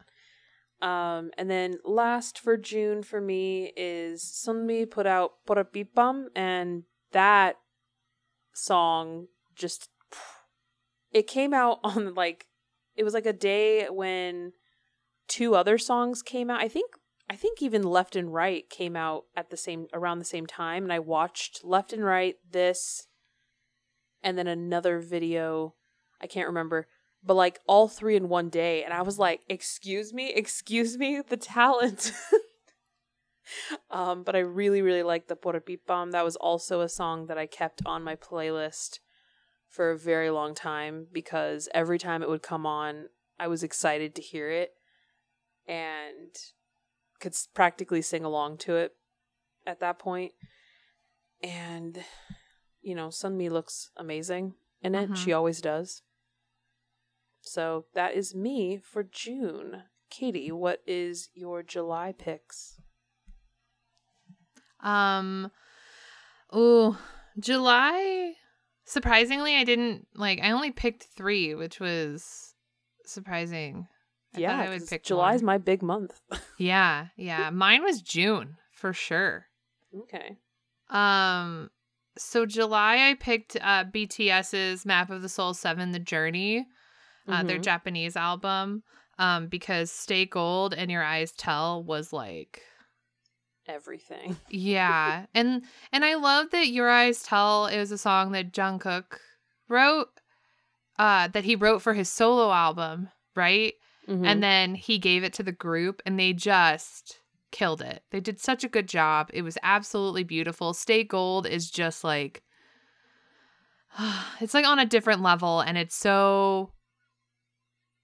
Um, and then last for June for me is Sunmi put out pporappippam, and that song just it came out on like it was like a day when two other songs came out. I think I think even Left and Right came out at the same around the same time, and I watched Left and Right this and then another video i can't remember but like all three in one day and i was like excuse me excuse me the talent. Um but i really really like the pporappippam that was also a song that i kept on my playlist for a very long time because every time it would come on i was excited to hear it and could practically sing along to it at that point. And you know, Sunmi looks amazing in it. She always does. So that is me for June. Katie, what is your July picks? Um, oh, July. Surprisingly, I didn't like. I only picked three, which was surprising. I yeah, I would pick July's more. my big month. Yeah, yeah. Mine was June for sure. okay. Um, so July I picked uh BTS's Map of the Soul Seven: The Journey, uh, their Mhm. Japanese album. Um, because Stay Gold and Your Eyes Tell was like Everything. Yeah, and and I love that Your Eyes Tell is a song that Jungkook wrote, uh, that he wrote for his solo album, right? Mhm. And then he gave it to the group, and they just killed it. They did such a good job. It was absolutely beautiful. Stay Gold is just like, it's like on a different level, and it's so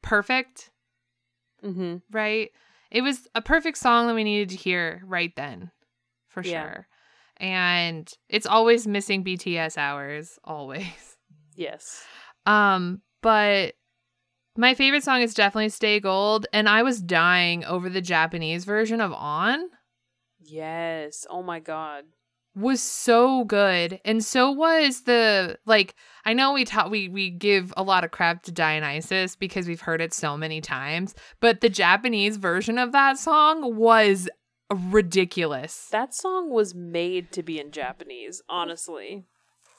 perfect Mhm. right? It was a perfect song that we needed to hear right then, for Yeah. sure. And it's always missing BTS hours, always. Yes. Um, but my favorite song is definitely Stay Gold, and I was dying over the Japanese version of On. Yes. Oh my god. was so good and so was the like i know we taught we we give a lot of crap to dionysus because we've heard it so many times but the japanese version of that song was ridiculous That song was made to be in Japanese, honestly.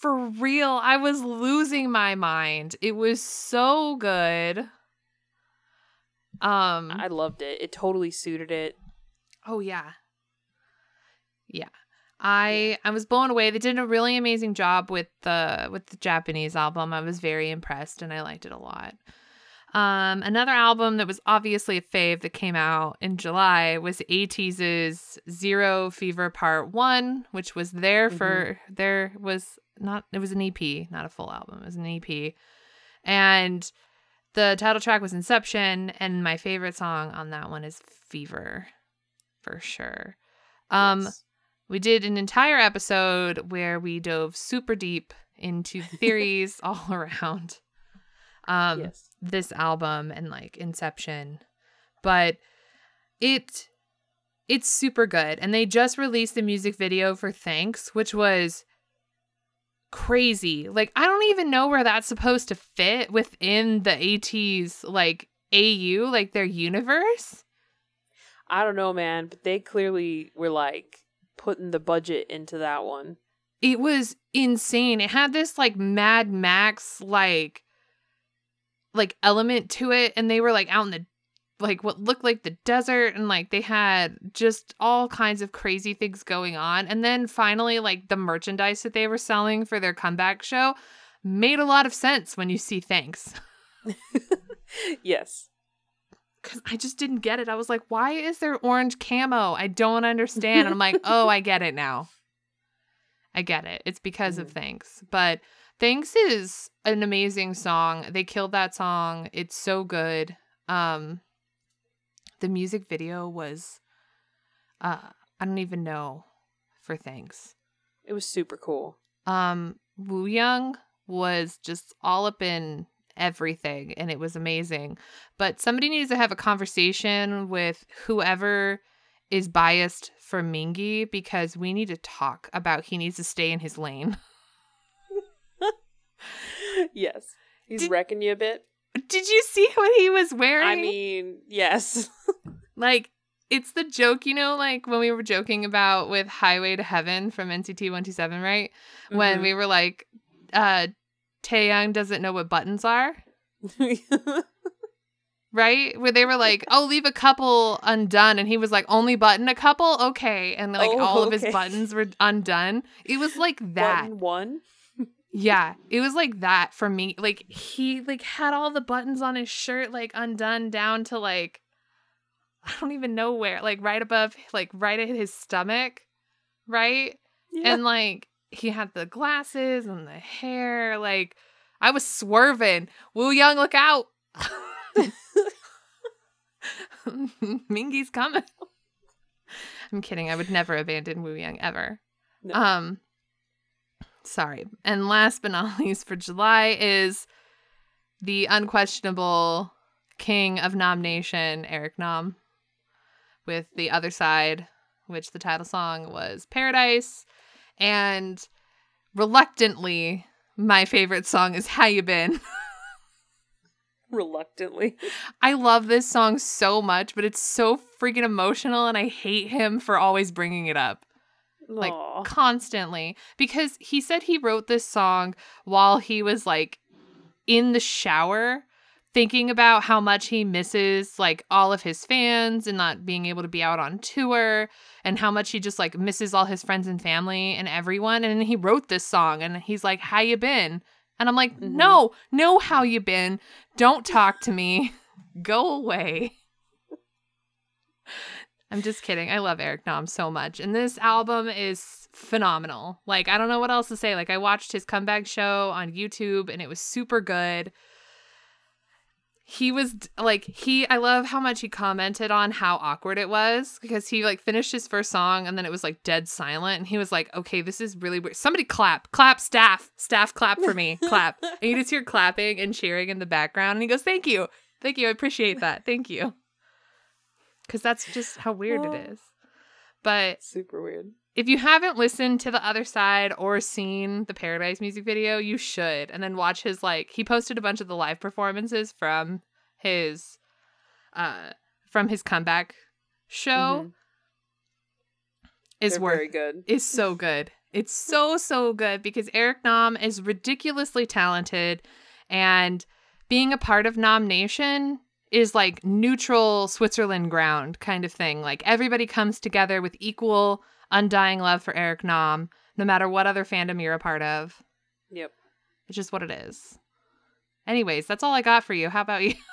For real i was losing my mind it was so good um I loved it. It totally suited it. Oh yeah. Yeah. I I was blown away. They did a really amazing job with the with the Japanese album. I was very impressed and I liked it a lot. Um another album that was obviously a fave that came out in July was ATEEZ's Zero Fever Part 1, which was there for there was not it was an EP, not a full album. It was an EP. And the title track was Inception and my favorite song on that one is Fever for sure. Um Yes. we did an entire episode where we dove super deep into theories all around um yes. this album and like Inception. But it it's super good and they just released the music video for Thanks, which was crazy. Like I don't even know where that's supposed to fit within the ATEEZ like AU, like their universe. I don't know, man, but they clearly were like putting the budget into that one. It was insane. It had this like Mad Max like like element to it and they were like out in the like what looked like the desert and like they had just all kinds of crazy things going on. And then finally like the merchandise that they were selling for their comeback show made a lot of sense when you see thanks. Yes. because i just didn't get it. I was like why is there orange camo? I don't understand. And i'm like oh i get it now. I get it. It's because of Mhm. thanks. But thanks is an amazing song. They killed that song. It's so good. Um the music video was uh i don't even know for thanks It was super cool. um Woo Young was just all up in everything and it was amazing. But somebody needs to have a conversation with whoever is biased for Mingi because we need to talk about he needs to stay in his lane. yes. He's Did- wrecking you a bit. Did you see what he was wearing? I mean, yes. like it's the joke, you know, like when we were joking about with Highway to Heaven from NCT 127, right? When Mhm. we were like uh Taeyong doesn't know what buttons are. right? Where they were like, "Oh, leave a couple undone," and he was like, "Only button a couple, okay." And like Oh, all of his buttons were undone. It was like that. Button one. Yeah, it was like that for me. Like he like had all the buttons on his shirt like undone down to like I don't even know where, like right above, like right at his stomach, right? Yeah. And like he had the glasses and the hair. Like I was swerving. Woo Young, look out! Mingi's coming. I'm kidding. I would never abandon Woo Young ever. No. Um, sorry. And last but not least for July is the unquestionable king of nomination, Eric Nam, with the other side, which the title song was Paradise, and reluctantly, my favorite song is How You Been. Reluctantly. I love this song so much, but it's so freaking emotional, and I hate him for always bringing it up Like, Aw. constantly because he said he wrote this song while he was like in the shower thinking about how much he misses like all of his fans and not being able to be out on tour and how much he just like misses all his friends and family and everyone and he wrote this song and he's like how you been? And i'm like Mhm. no no how you been. Don't talk to me. Go away. I'm just kidding. I love eric nam so much and this album is phenomenal. Like i don't know what else to say. Like i watched his comeback show on youtube and it was super good he was like he i love how much he commented on how awkward it was because he like finished his first song and then it was like dead silent and he was like okay this is really weird. Somebody clap clap staff staff clap for me clap. And you just hear clapping and cheering in the background and he goes thank you thank you i appreciate that thank you. Because that's just how weird it is. But Super weird. If you haven't listened to the other side or seen the Paradise music video, you should. And then watch his like he posted a bunch of the live performances from his uh from his comeback show Mhm. is They're worth very good. is so good. It's so so good because Eric Nam is ridiculously talented and being a part of Nom Nation is like neutral Switzerland ground kind of thing. Like everybody comes together with equal undying love for Eric Nam, no matter what other fandom you're a part of. Yep. It's just what it is. Anyways, that's all I got for you. How about you?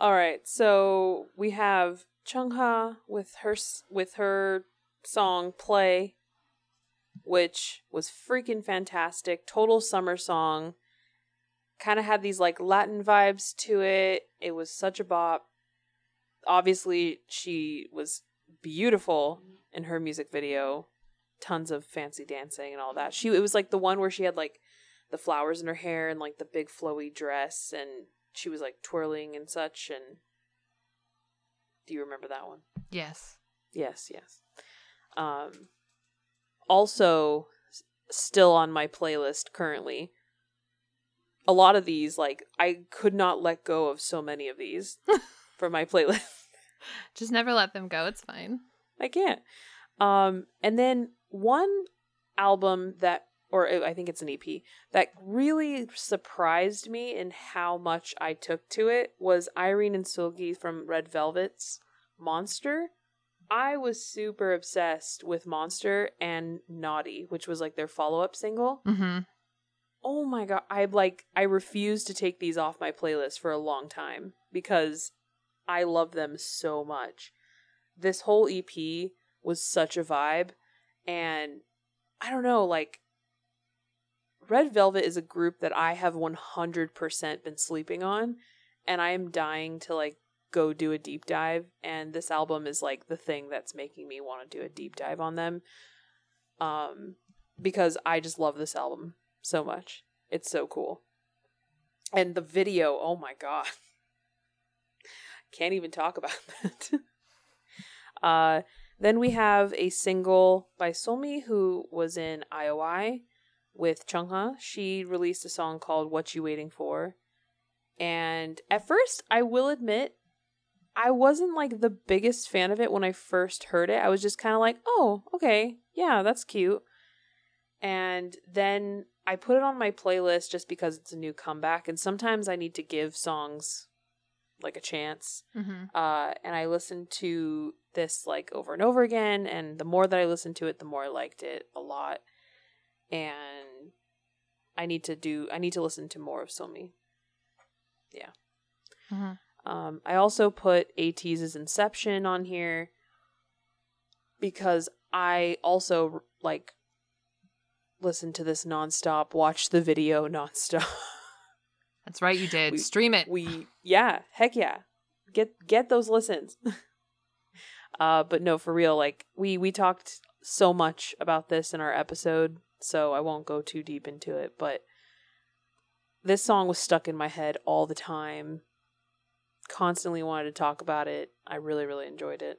All right. So we have Chungha with her with her song "Play," which was freaking fantastic. Total summer song. Kind of had these like Latin vibes to it. It was such a bop. Obviously, she was beautiful in her music video. Tons of fancy dancing and all that. She it was like the one where she had like the flowers in her hair and like the big flowy dress and she was like twirling and such and do you remember that one? Yes. Yes, yes. Um also still on my playlist currently. A lot of these like I could not let go of so many of these for my playlist. Just never let them go. It's fine. I can't. Um, and then one album that, or I think it's an EP, that really surprised me in how much I took to it was Irene and Seulgi from Red Velvet's Monster. I was super obsessed with Monster and Naughty, which was like their follow up single. Mm-hmm. Oh my god, I like I refused to take these off my playlist for a long time because I love them so much. This whole EP was such a vibe and I don't know, like Red Velvet is a group that I have 100% been sleeping on and I am dying to like go do a deep dive and this album is like the thing that's making me want to do a deep dive on them um because I just love this album so much. It's so cool. And the video, oh my god. Can't even talk about that. uh then we have a single by Somi who was in IOI with Chungha. She released a song called What You Waiting For. And at first, I will admit, I wasn't like the biggest fan of it when I first heard it. I was just kind of like, oh, okay, yeah, that's cute. And then I put it on my playlist just because it's a new comeback. And sometimes I need to give songs like a chance. Mm-hmm. Uh, and I listened to this like over and over again. And the more that I listened to it, the more I liked it a lot. And I need to do, I need to listen to more of Somi. Mm-hmm. Um, I also put ATEEZ's Inception on here because I also like listened to this nonstop, watched the video nonstop. That's right. You did. We- Stream it. we yeah, heck yeah. Get get those listens. uh but no, for real, like we we talked so much about this in our episode, so I won't go too deep into it, but this song was stuck in my head all the time. Constantly wanted to talk about it. I really really enjoyed it.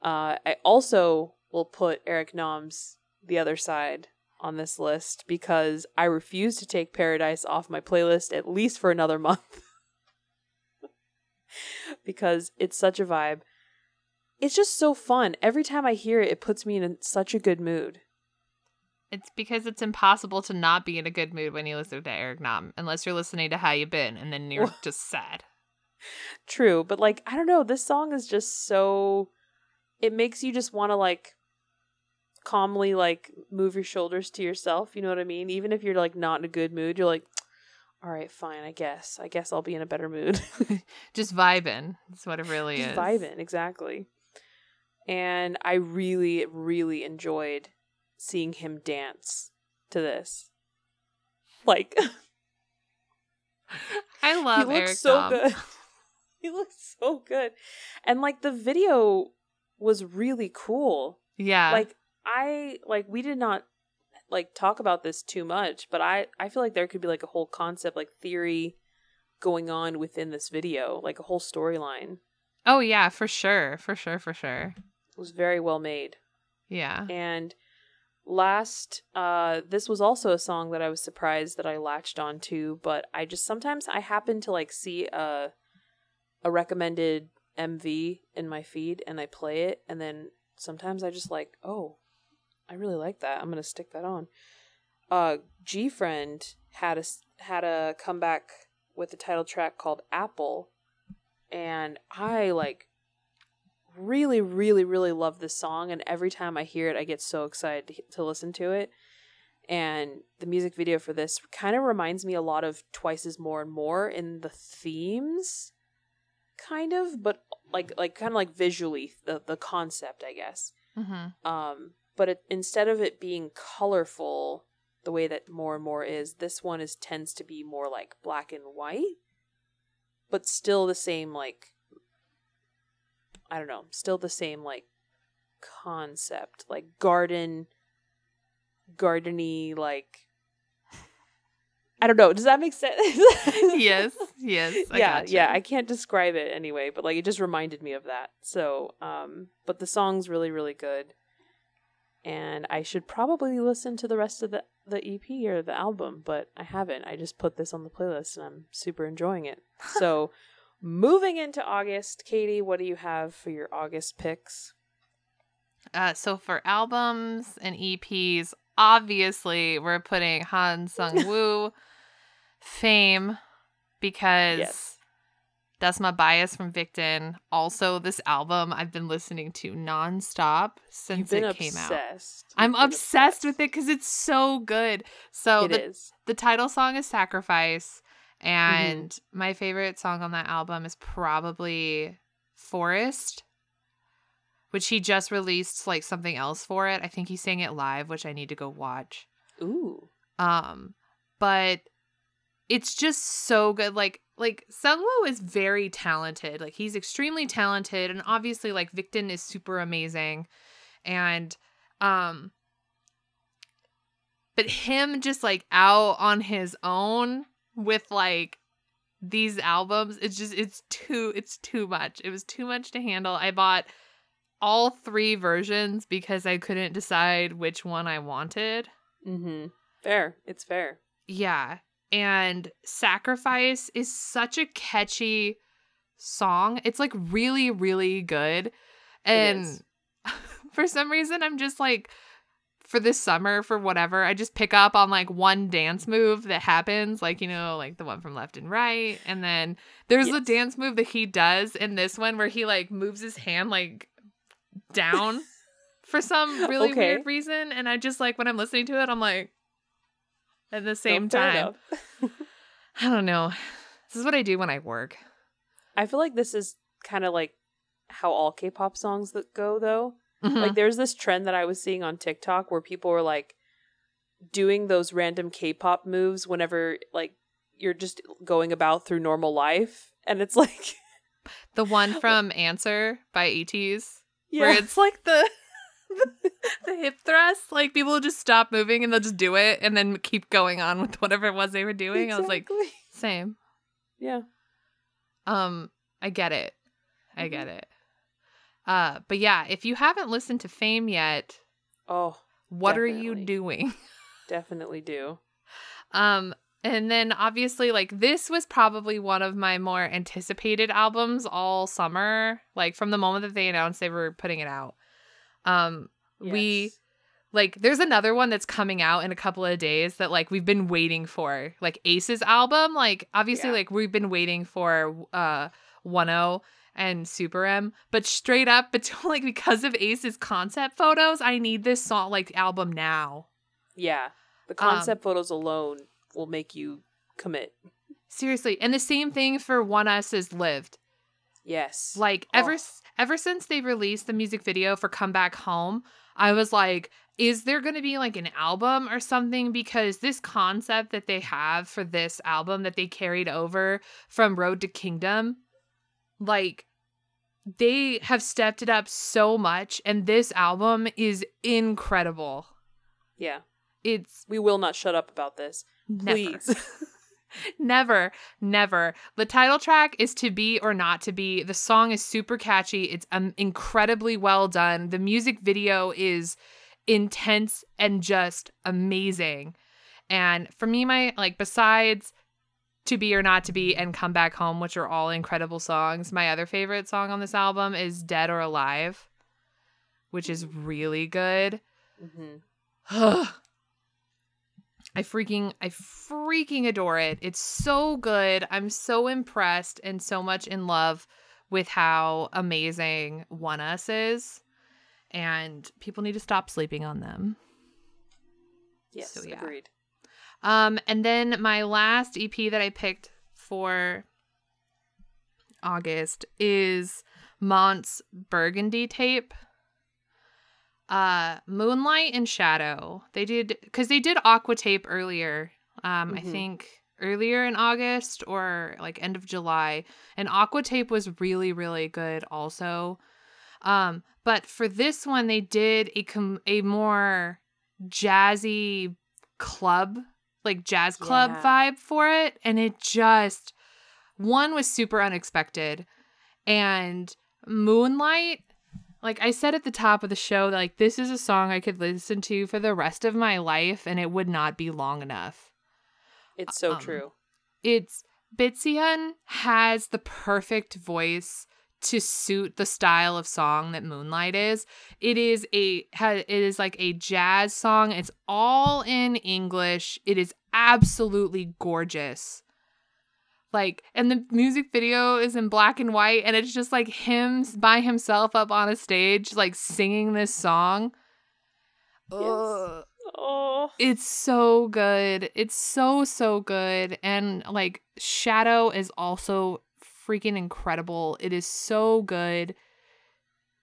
Uh I also will put Eric Nam's The Other Side on this list because I refuse to take Paradise off my playlist at least for another month. because it's such a vibe. It's just so fun. Every time I hear it, it puts me in such a good mood. It's because it's impossible to not be in a good mood when you listen to Eric Nam, unless you're listening to How You Been, and then you're just sad. True, but like, I don't know, this song is just so. It makes you just want to like calmly like move your shoulders to yourself. You know what I mean? Even if you're like not in a good mood, you're like, all right, fine, I guess. I guess I'll be in a better mood. Just vibing. That's what it really just is. vibing exactly and i really really enjoyed seeing him dance to this like I love it. he looks Eric so Nam. good he looks so good and like the video was really cool Yeah. like i like we did not like talk about this too much but i i feel like there could be like a whole concept like theory going on within this video like a whole storyline oh yeah, for sure. For sure, for sure. it was very well made Yeah. And last, uh, this was also a song that I was surprised that I latched onto, but I just sometimes I happen to like see a a recommended MV in my feed and I play it, and then sometimes I just like, oh, I really like that. I'm gonna stick that on. Uh, GFRIEND had a had a comeback with a title track called Apple, and I like really, really, really love this song. And every time I hear it, I get so excited to, to listen to it. And the music video for this kind of reminds me a lot of Twice's More and More in the themes, kind of, but like like kind of like visually the the concept, I guess. Mm-hmm. Um, but it, instead of it being colorful the way that more and more is, this one is tends to be more like black and white, but still the same like I don't know, still the same like concept, like garden, gardeny, like I don't know. Does that make sense? yes, yes. I yeah, gotcha. yeah. I can't describe it anyway, but like it just reminded me of that. So, um, but the song's really, really good, and I should probably listen to the rest of the the EP or the album, but I haven't. I just put this on the playlist, and I'm super enjoying it. So, moving into August, Katie, what do you have for your August picks? Uh, so for albums and EPs, obviously we're putting Han Seungwoo Fame because Yes. That's my bias from Victon. Also, this album I've been listening to nonstop since it came out. obsessed. I'm been obsessed with it because it's so good. So It the, is. the title song is Sacrifice, Mm-hmm. and my favorite song on that album is probably Forest, which he just released like something else for it. I think he sang it live, which I need to go watch. Ooh. Um, but it's just so good. Like like Seungwoo is very talented. Like he's extremely talented, and obviously like Victon is super amazing, and um, but him just like out on his own with like these albums it's just it's too it's too much it was too much to handle i bought all three versions because i couldn't decide which one i wanted Mm-hmm. Fair. It's fair. yeah. And Sacrifice is such a catchy song. It's like really, really good. And for some reason, I'm just like, for this summer, for whatever, I just pick up on like one dance move that happens, like, you know, like the one from left and right. And then there's a dance move that he does in this one where he like moves his hand like down for some really Okay. weird reason. And I just like, when I'm listening to it, I'm like, at the same time. I don't know. This is what I do when I work. I feel like this is kind of like how all K-pop songs that go though. Mhm. Like there's this trend that I was seeing on TikTok where people were like doing those random K-pop moves whenever like you're just going about through normal life and it's like the one from Answer by ATEEZ, yeah. where it's like the, the hip thrust. Like people just stop moving and they'll just do it and then keep going on with whatever it was they were doing. I was like, same. yeah. Um, I get it. I Mm-hmm. get it. Uh, but yeah, if you haven't listened to Fame yet, Oh, what are you doing? definitely do. Um, and then obviously, like, this was probably one of my more anticipated albums all summer, like, from the moment that they announced they were putting it out. Um, we, like, there's another one that's coming out in a couple of days that, like, we've been waiting for, like, Ace's album. Like, obviously, Yeah. like, we've been waiting for, uh, 1 and Super M, but straight up, but like, because of Ace's concept photos, I need this song, like, album now. Yeah. The Um, concept photos alone will make you commit. Seriously, and the same thing for ONEUS is lived. Yes. Like oh. ever Oh. s ever since they released the music video for Come Back Home, I was like, is there going to be like an album or something because this concept that they have for this album that they carried over from Road to Kingdom, like they have stepped it up so much and this album is incredible. yeah. It's We will not shut up about this. never Please. Never, never. The title track is To Be or Not to Be. The song is super catchy. It's um, incredibly well done. The music video is intense and just amazing. And for me, my, like, besides To Be or Not to Be and Come Back Home, which are all incredible songs, my other favorite song on this album is Dead or Alive, which is really good. hmm I freaking I freaking adore it. It's so good. I'm so impressed and so much in love with how amazing ONEUS is. And people need to stop sleeping on them. Yes. So, yeah. Agreed. Um, and then my last EP that I picked for August is Mont's Burgundy tape. Uh, Moonlight and Shadow. They did because they did Aqua tape earlier. Um, I Mhm. think earlier in August or like end of July, and Aqua tape was really really good also. Um, but for this one, they did a com- a more jazzy club like jazz club Yeah. vibe for it and it just one was super unexpected and moonlight like i said at the top of the show like this is a song i could listen to for the rest of my life and it would not be long enough It's so Um, true. it's Bitsaeon has the perfect voice to suit the style of song that Moonlight is. It is a ha- it is like a jazz song. It's all in English. It is absolutely gorgeous. Like and the music video is in black and white and it's just like him by himself up on a stage like singing this song. Yes. Ugh. Oh, It's so good. It's so so good and like Shadow is also freaking incredible. It is so good.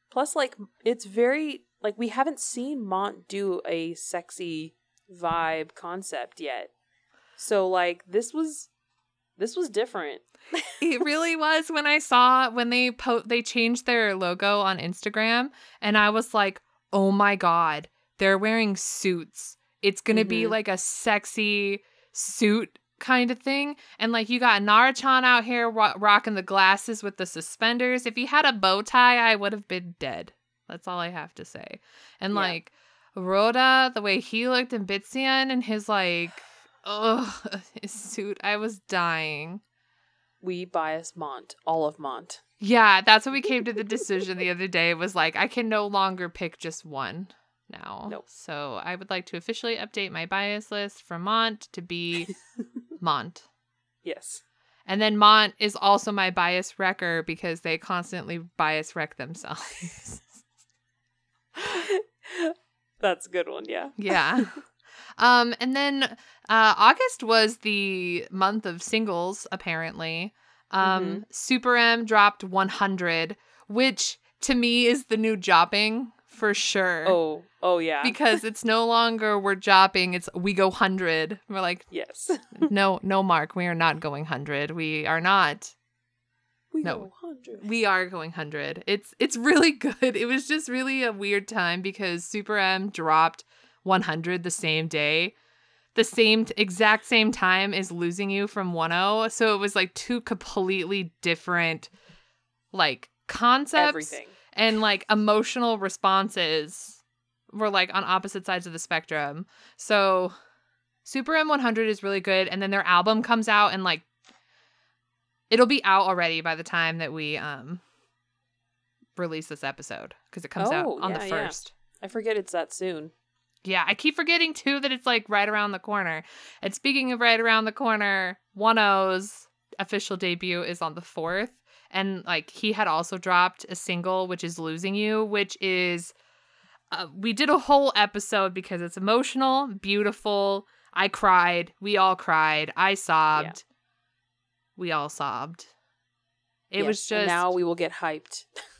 plus like it's very like we haven't seen Mont do a sexy vibe concept yet. So like this was this was different. It really was when I saw when they po- they changed their logo on Instagram and I was like, "Oh my god, they're wearing suits. It's going to be Mhm. like a sexy suit kind of thing." And like you got Nara-chan out here ro- rocking the glasses with the suspenders. If he had a bow tie, I would have been dead. That's all I have to say. And Yeah. like Roda, the way he looked in Bitsaeon and his like ugh, his suit, I was dying. We bias Mont, all of Mont. Yeah, that's what we came to the decision the other day It was like I can no longer pick just one now. Nope. So I would like to officially update my bias list from Mont to be Mont. Yes. And then Mont is also my bias wrecker because they constantly bias wreck themselves. That's a good one, yeah. yeah. Um and then uh August was the month of singles apparently. Um Super M dropped 100, which to me is the new jopping for sure. Oh, oh yeah. Because it's no longer we're jopping, it's we go 100. We're like, yes. no, no, Mark, we are not going 100. We are not. We No. go 100. We are going 100. It's it's really good. It was just really a weird time because Super M dropped 100 the same day. The same exact same time as losing you from 10. So it was like two completely different like concepts Everything. and like emotional responses were like on opposite sides of the spectrum. So Super M100 is really good and then their album comes out and like it'll be out already by the time that we um release this episode because it comes out Oh, on the yeah, yeah. 1st. I forget it's that soon. Yeah, I keep forgetting too that it's like right around the corner. And speaking of right around the corner, Wonho's official debut is on the 4th. And like he had also dropped a single, which is Losing You, which is. Uh, we did a whole episode because it's emotional, beautiful. I cried. We all cried. I sobbed. We all sobbed. It Yes, was and just. now we will get hyped.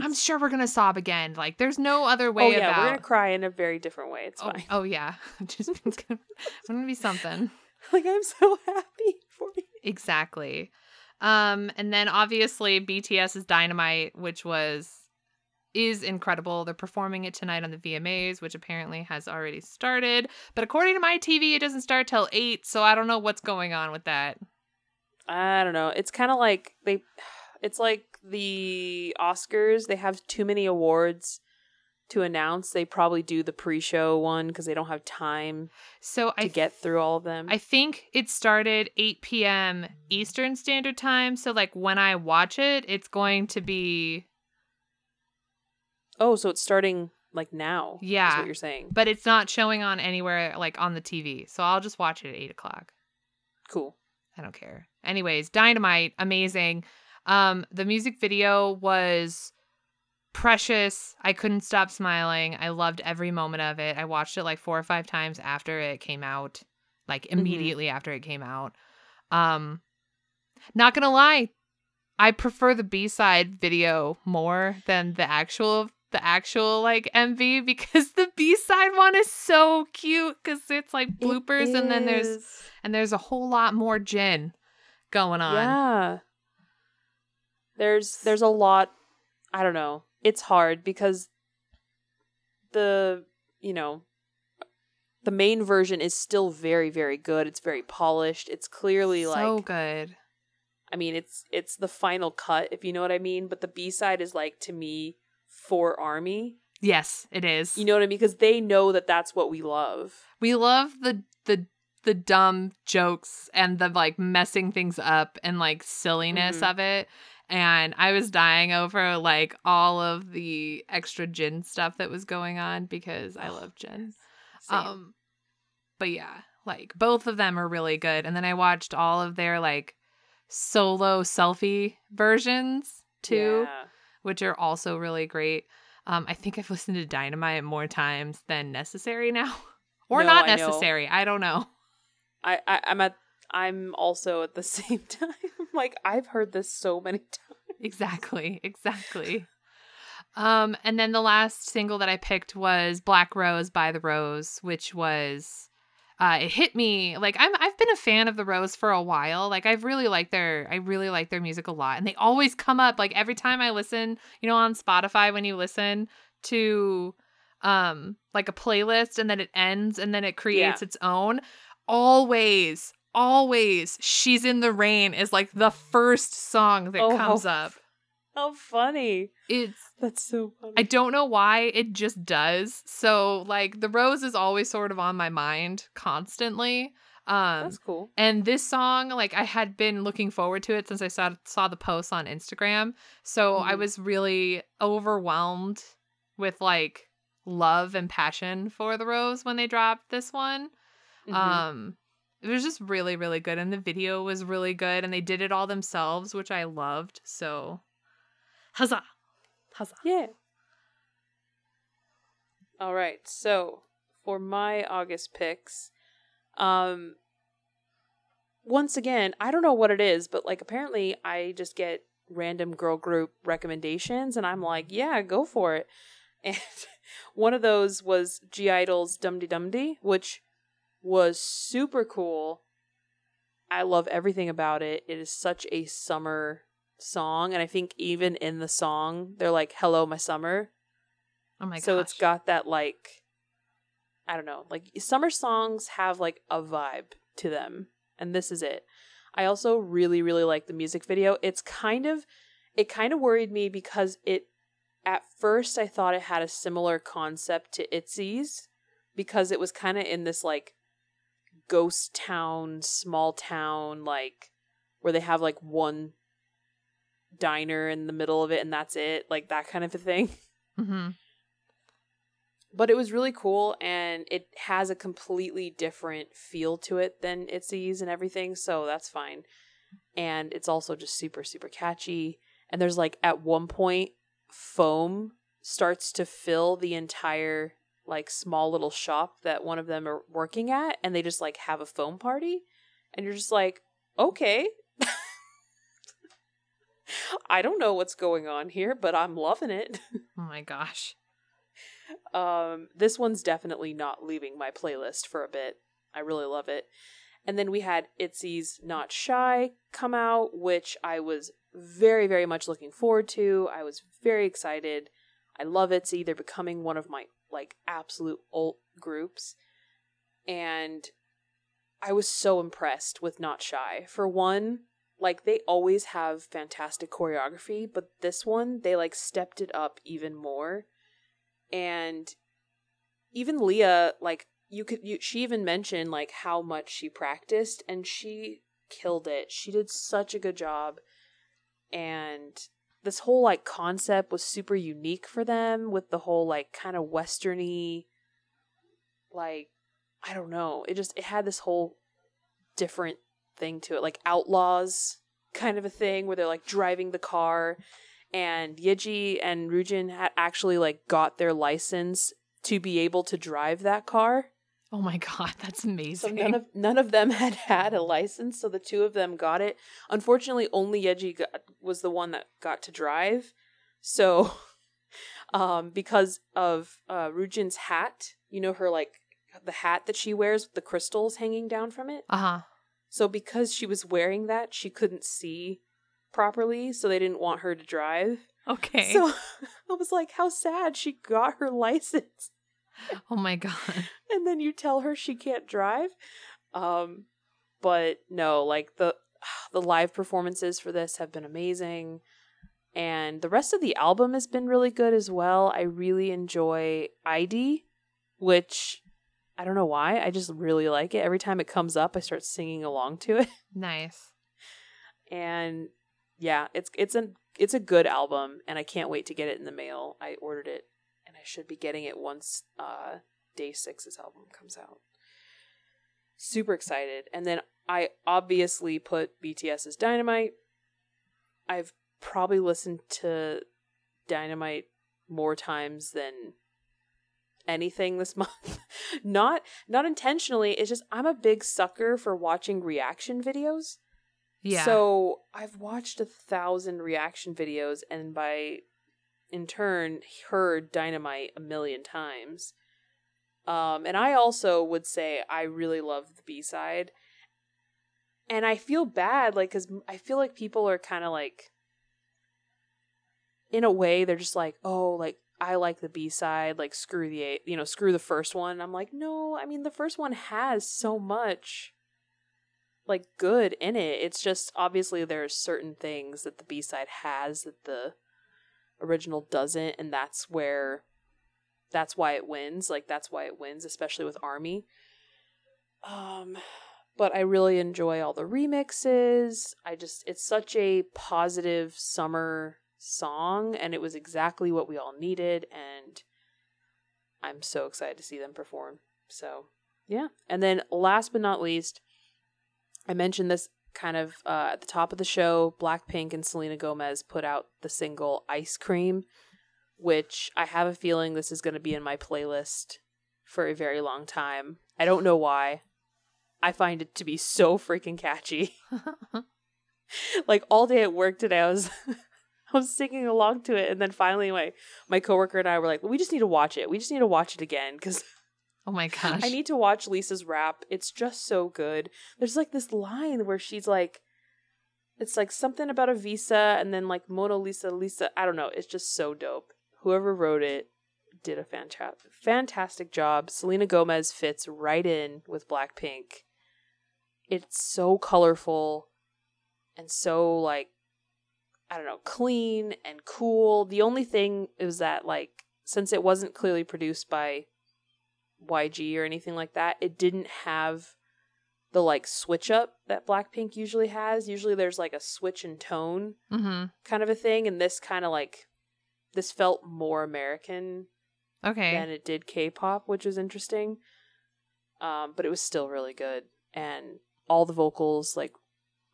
I'm sure we're gonna sob again. Like, there's no other way oh yeah, about. we're gonna cry in a very different way. It's Oh, fine. oh yeah, just it's gonna, it's gonna be something. Like I'm so happy for you. Exactly. Um, and then obviously BTS's Dynamite, which was is incredible. They're performing it tonight on the VMAs, which apparently has already started. But according to my TV, it doesn't start till eight, so I don't know what's going on with that. I don't know. It's kind of like they. It's like the Oscars. They have too many awards to announce. They probably do the pre-show one because they don't have time So to I get through all of them. I think it started 8 p.m. Eastern Standard Time. So like when I watch it, it's going to be oh, so it's starting like now. Yeah. what you're saying. but it's not showing on anywhere like on the TV. So I'll just watch it at eight o'clock. Cool. I don't care. Anyways, Dynamite, amazing. Um, the music video was precious. I couldn't stop smiling. I loved every moment of it. I watched it like four or five times after it came out, like immediately after it came out. Um, not gonna lie, I prefer the B side video more than the actual the actual like MV because the B side one is so cute because it's like bloopers and then there's and there's a whole lot more Jin going on. Yeah. There's there's a lot I don't know. It's hard because the you know the main version is still very very good. It's very polished. It's clearly so like So good. I mean, it's it's the final cut if you know what I mean, but the B-side is like to me for Army. Yes, it is. You know what I mean? Because they know that that's what we love. we love the the the dumb jokes and the like messing things up and like silliness Mhm. of it. And I was dying over like all of the extra Jin stuff that was going on because I love Jin. Same. Um, but yeah, like both of them are really good. And then I watched all of their like solo selfie versions too, Yeah. which are also really great. Um, I think I've listened to Dynamite more times than necessary now, or No, not I necessary. I don't know. I, I I'm at I'm also at the same time like I've heard this so many times. Exactly, exactly. Um, and then the last single that I picked was Black Rose by the Rose, which was uh it hit me like I'm I've been a fan of the Rose for a while. Like I've really liked their I really like their music a lot. And they always come up like every time I listen, you know, on Spotify when you listen to um like a playlist and then it ends and then it creates its own. Always, always She's in the Rain is like the first song that Oh, how comes up. How funny. It's That's so funny. I don't know why it just does. So like the rose is always sort of on my mind constantly. Um That's cool. and this song like I had been looking forward to it since I saw saw the posts on Instagram. So I Mhm. was really overwhelmed with like love and passion for the rose when they dropped this one. Mhm. Um it was just really really good and the video was really good and they did it all themselves, which I loved. So huzzah. Huzzah. yeah. All right. So, for my August picks, um once again, I don't know what it is, but like apparently I just get random girl group recommendations and I'm like, yeah, go for it. And one of those was (G)I-DLE's Dum Dum Dee, which was super cool. I love everything about it. It is such a summer song, and I think even in the song, they're like, "Hello, my summer." Oh my so gosh. it's got that like, I don't know, like summer songs have like a vibe to them, and this is it. I also really, really like the music video. It's kind of, it kind of worried me because it, at first, I thought it had a similar concept to Itzy's because it was kind of in this like ghost town, small town, like where they have like one diner in the middle of it and that's it, like that kind of a thing. hmm But it was really cool and it has a completely different feel to it than Itzy's and everything, so that's fine. And it's also just super, super catchy. And there's like at one point, foam starts to fill the entire like small little shop that one of them are working at, and they just like have a foam party. And you're just like, okay. I don't know what's going on here, but I'm loving it. Oh my gosh. Um, this one's definitely not leaving my playlist for a bit. I really love it. And then we had Itzy's Not Shy come out, which I was very, very much looking forward to. I was very excited. I love Itzy. They're becoming one of my like absolute alt groups. And I was so impressed with Not Shy. For one, like they always have fantastic choreography, but this one they like stepped it up even more and even Lia, like you could, you, she even mentioned like how much she practiced, and she killed it. She did such a good job, and this whole like concept was super unique for them with the whole like kind of westerny, like I don't know, it just it had this whole different thing to it, like outlaws kind of a thing where they're like driving the car and Yeji and Ryujin had actually like got their license to be able to drive that car. Oh my god, that's amazing. So none of none of them had had a license, so the two of them got it. Unfortunately, only Yeji got, was the one that got to drive. So, um, because of uh, Ryujin's hat, you know her like the hat that she wears with the crystals hanging down from it. uh-huh. So because she was wearing that, she couldn't see properly, so they didn't want her to drive. Okay. So I was like, how sad she got her license. Oh my god. and then you tell her she can't drive. Um, but no, like the the live performances for this have been amazing, and the rest of the album has been really good as well. I really enjoy ID, which I don't know why. I just really like it. Every time it comes up, I start singing along to it. Nice. And yeah, it's it's a it's a good album, and I can't wait to get it in the mail. I ordered it, should be getting it once uh, DAY6's album comes out. Super excited, and then I obviously put BTS's Dynamite. I've probably listened to Dynamite more times than anything this month. not not intentionally, it's just I'm a big sucker for watching reaction videos. Yeah. So I've watched a thousand reaction videos and by in turn heard Dynamite a million times. Um, and I also would say I really love the B side. And I feel bad, like, because I feel like people are kind of like, in a way, they're just like, oh, like, I like the B side, like, screw the you know, screw the first one. I'm like, no, I mean, the first one has so much like good in it. It's just obviously there's certain things that the B side has that the original doesn't, and that's where that's why it wins. Like that's why it wins, especially with Army. Um but I really enjoy all the remixes. I just it's such a positive summer song and it was exactly what we all needed and I'm so excited to see them perform. So, yeah. And then last but not least, I mentioned this kind of uh, at the top of the show. Blackpink and Selena Gomez put out the single Ice Cream, which I have a feeling this is going to be in my playlist for a very long time. I don't know why. I find it to be so freaking catchy. like all day at work today, I was. I was singing along to it, and then finally, my my coworker and I were like, "We just need to watch it. We just need to watch it again because Oh my gosh. I need to watch Lisa's rap. It's just so good. There's like this line where she's like, it's like something about a visa and then like Mona Lisa, Lisa. I don't know. It's just so dope. Whoever wrote it did a fantastic, fantastic job. Selena Gomez fits right in with Blackpink. It's so colorful and so like, I don't know, clean and cool. The only thing is that like, since it wasn't clearly produced by YG or anything like that, it didn't have the like switch up that Blackpink usually has. Usually there's like a switch in tone mm-hmm. kind of a thing, and this kind of like this felt more American Okay. than it did K-pop, which was interesting. Um, but it was still really good, and all the vocals, like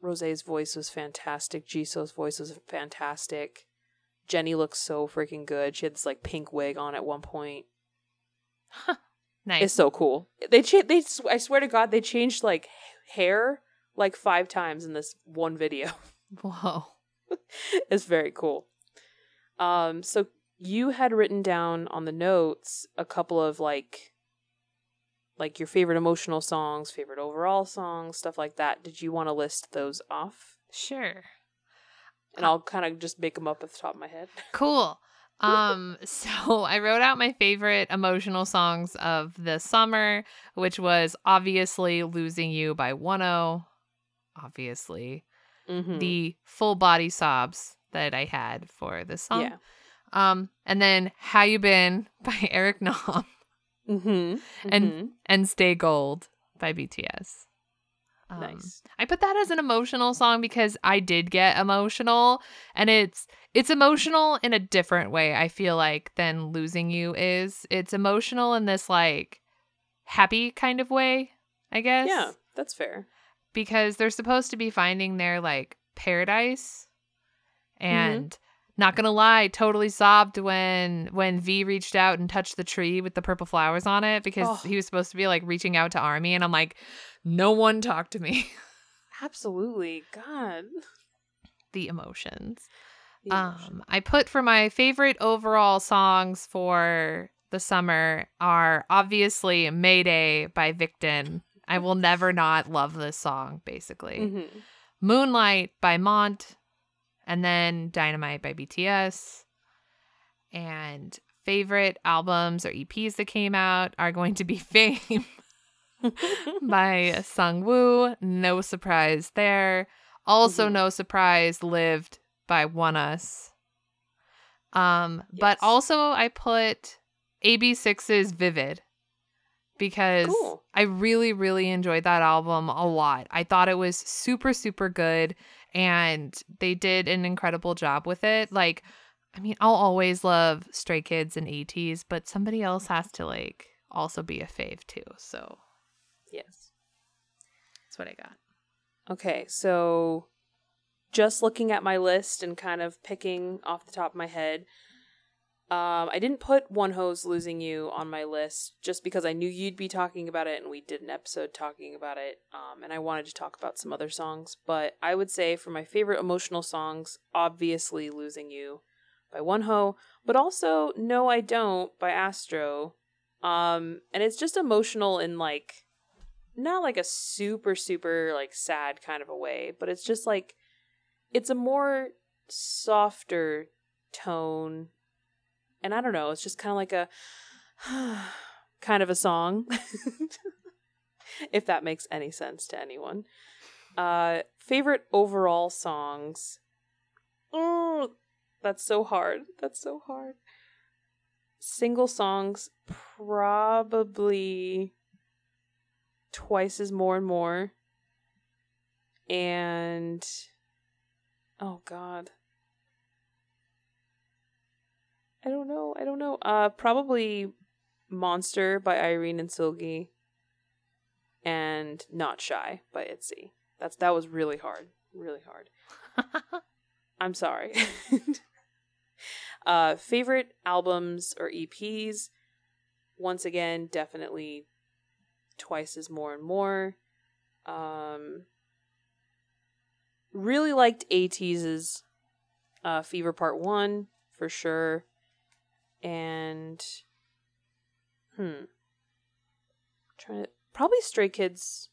Rosé's voice was fantastic, Jisoo's voice was fantastic. Jennie looks so freaking good. She had this like pink wig on at one point. Nice. It's so cool. They cha- they sw- I swear to God they changed like hair like five times in this one video. Whoa. it's very cool. Um so you had written down on the notes a couple of like like your favorite emotional songs, favorite overall songs, stuff like that. Did you want to list those off? Sure. And I'll kind of just make them up at the top of my head. Cool. Um, so I wrote out my favorite emotional songs of the summer, which was obviously Losing You by 1 Obviously. Mm-hmm. The full body sobs that I had for this song. yeah. Um, and then How You Been by Eric Nam Mm-hmm. And- and Stay Gold by BTS. Um, nice. I put that as an emotional song because I did get emotional and it's it's emotional in a different way I feel like than losing you is. It's emotional in this like happy kind of way, I guess. Yeah, that's fair. Because they're supposed to be finding their like paradise and not gonna lie, totally sobbed when when V reached out and touched the tree with the purple flowers on it because Oh. he was supposed to be like reaching out to Army and I'm like, no one talked to me. Absolutely. God. the emotions. The emotion. Um, I put for my favorite overall songs for the summer are obviously Mayday by Victon. I will never not love this song, basically. Mhm. Moonlight by Mont, and then Dynamite by BTS. And favorite albums or EPs that came out are going to be Fame by Seungwoo. No surprise there. Also, Mhm. no surprise, Lived by ONEUS. Um, but also I put AB6IX's Vivid because Cool. I really, really enjoyed that album a lot. I thought it was super, super good and they did an incredible job with it. Like, I mean, I'll always love Stray Kids and ATEEZ, but somebody else has to like also be a fave too. So Yes. that's what I got. Okay, so just looking at my list and kind of picking off the top of my head, um, I didn't put Wonho's Losing You on my list just because I knew you'd be talking about it and we did an episode talking about it. Um, and I wanted to talk about some other songs. But I would say for my favorite emotional songs, obviously Losing You by Wonho, but also No I Don't by Astro. Um, and it's just emotional in like not like a super super like sad kind of a way but it's just like it's a more softer tone. And i don't know it's just kind of like a kind of a song if that makes any sense to anyone. Uh favorite overall songs. Oh that's so hard that's so hard. Single songs probably twice as more and more. And oh god. I don't know. I don't know. Uh probably Monster by Irene and Seulgi and Not Shy by Itzy. That's that was really hard. Really hard. I'm sorry. uh favorite albums or EPs once again definitely twice as more and more. Um, really liked ATEEZ's uh, Fever Part 1 for sure. And, hmm. Trying to, probably Stray Kids.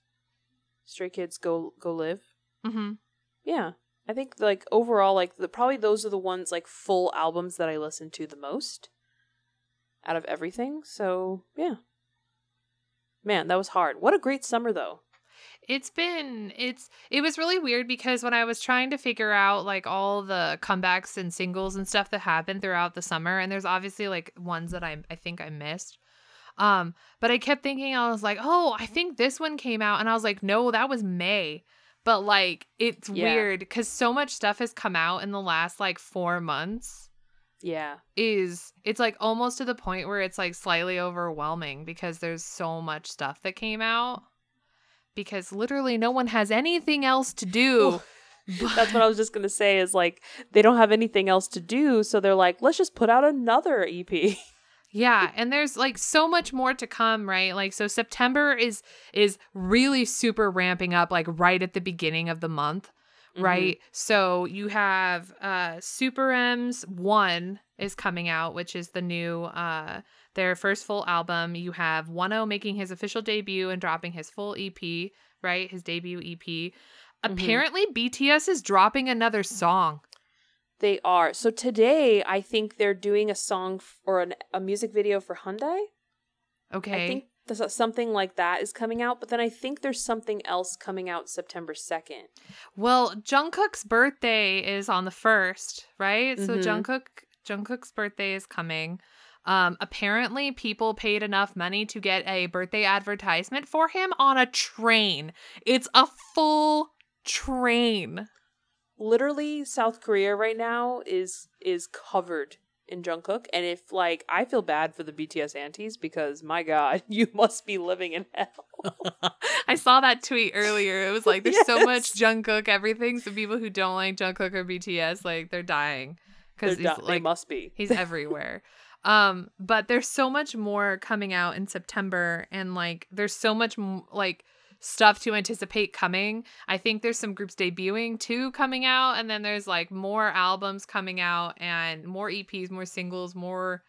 Stray Kids Go Go Live. mm-hmm. Yeah. I think like overall like the probably those are the ones like full albums that I listen to the most out of everything. So, yeah. Man, that was hard. What a great summer though. It's been it's it was really weird because when I was trying to figure out like all the comebacks and singles and stuff that happened throughout the summer and there's obviously like ones that I I think I missed. Um but I kept thinking I was like, "Oh, I think this one came out." And I was like, "No, that was May." But like it's Yeah. weird cuz so much stuff has come out in the last like 4 months Yeah. is it's like almost to the point where it's like slightly overwhelming because there's so much stuff that came out because literally no one has anything else to do. but- That's what I was just going to say is like they don't have anything else to do, so they're like, let's just put out another EP. yeah, and there's like so much more to come, right? Like so September is is really super ramping up like right at the beginning of the month. Mm-hmm. right? So you have uh Super M's 1 is coming out, which is the new uh their first full album. You have 1 making his official debut and dropping his full EP, right? His debut EP. Apparently BTS is dropping another song. They are. So today, I think they're doing a song f- or an, a music video for Hyundai. Okay. I think something like that is coming out, but then I think there's something else coming out September 2nd. Well, Jungkook's birthday is on the 1st, right? So Mhm. Jungkook Jungkook's birthday is coming. Um apparently people paid enough money to get a birthday advertisement for him on a train. It's a full train. Literally, South Korea right now is is covered in Jungkook, and if like I feel bad for the BTS antis because my God, you must be living in hell. I saw that tweet earlier. It was like there's so much Yes. Jungkook everything. So people who don't like Jungkook or BTS like they're dying cuz done. he's they like must be. He's everywhere. um, but there's so much more coming out in September, and like there's so much m- like stuff to anticipate coming. I think there's some groups debuting too coming out, and then there's like more albums coming out and more EPs, more singles, more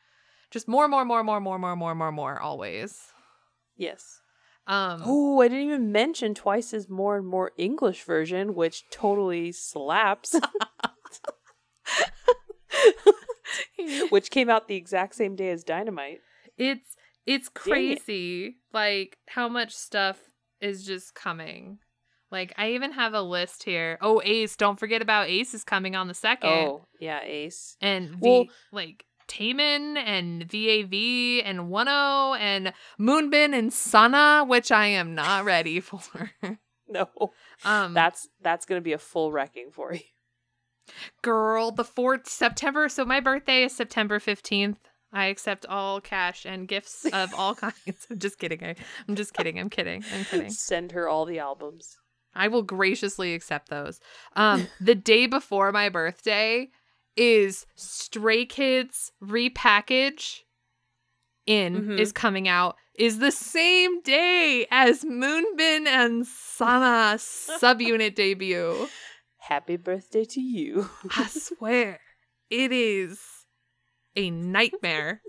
just more, more, more, more, more, more, more, more, more, always. yes. Um, Oh, I didn't even mention twice as more and more English version, which totally slaps. which came out the exact same day as Dynamite. It's it's Dang it. crazy like how much stuff is just coming. Like I even have a list here. Oh, Ace, don't forget about Ace is coming on the second. Oh, yeah, Ace. And V Well- like Taemin and VAV and 10 and Moonbin and Sanha, which I am not ready for. No. um That's that's to be a full wrecking for you. girl, the 4th September. So my birthday is September 15th. I accept all cash and gifts of all kinds. I'm just kidding. I, I'm just kidding. I'm kidding. I'm kidding. Send her all the albums. I will graciously accept those. Um, the day before my birthday is Stray Kids repackage in Mhm. is coming out is the same day as Moonbin and Sanha subunit debut. Happy birthday to you. I swear, it is a nightmare.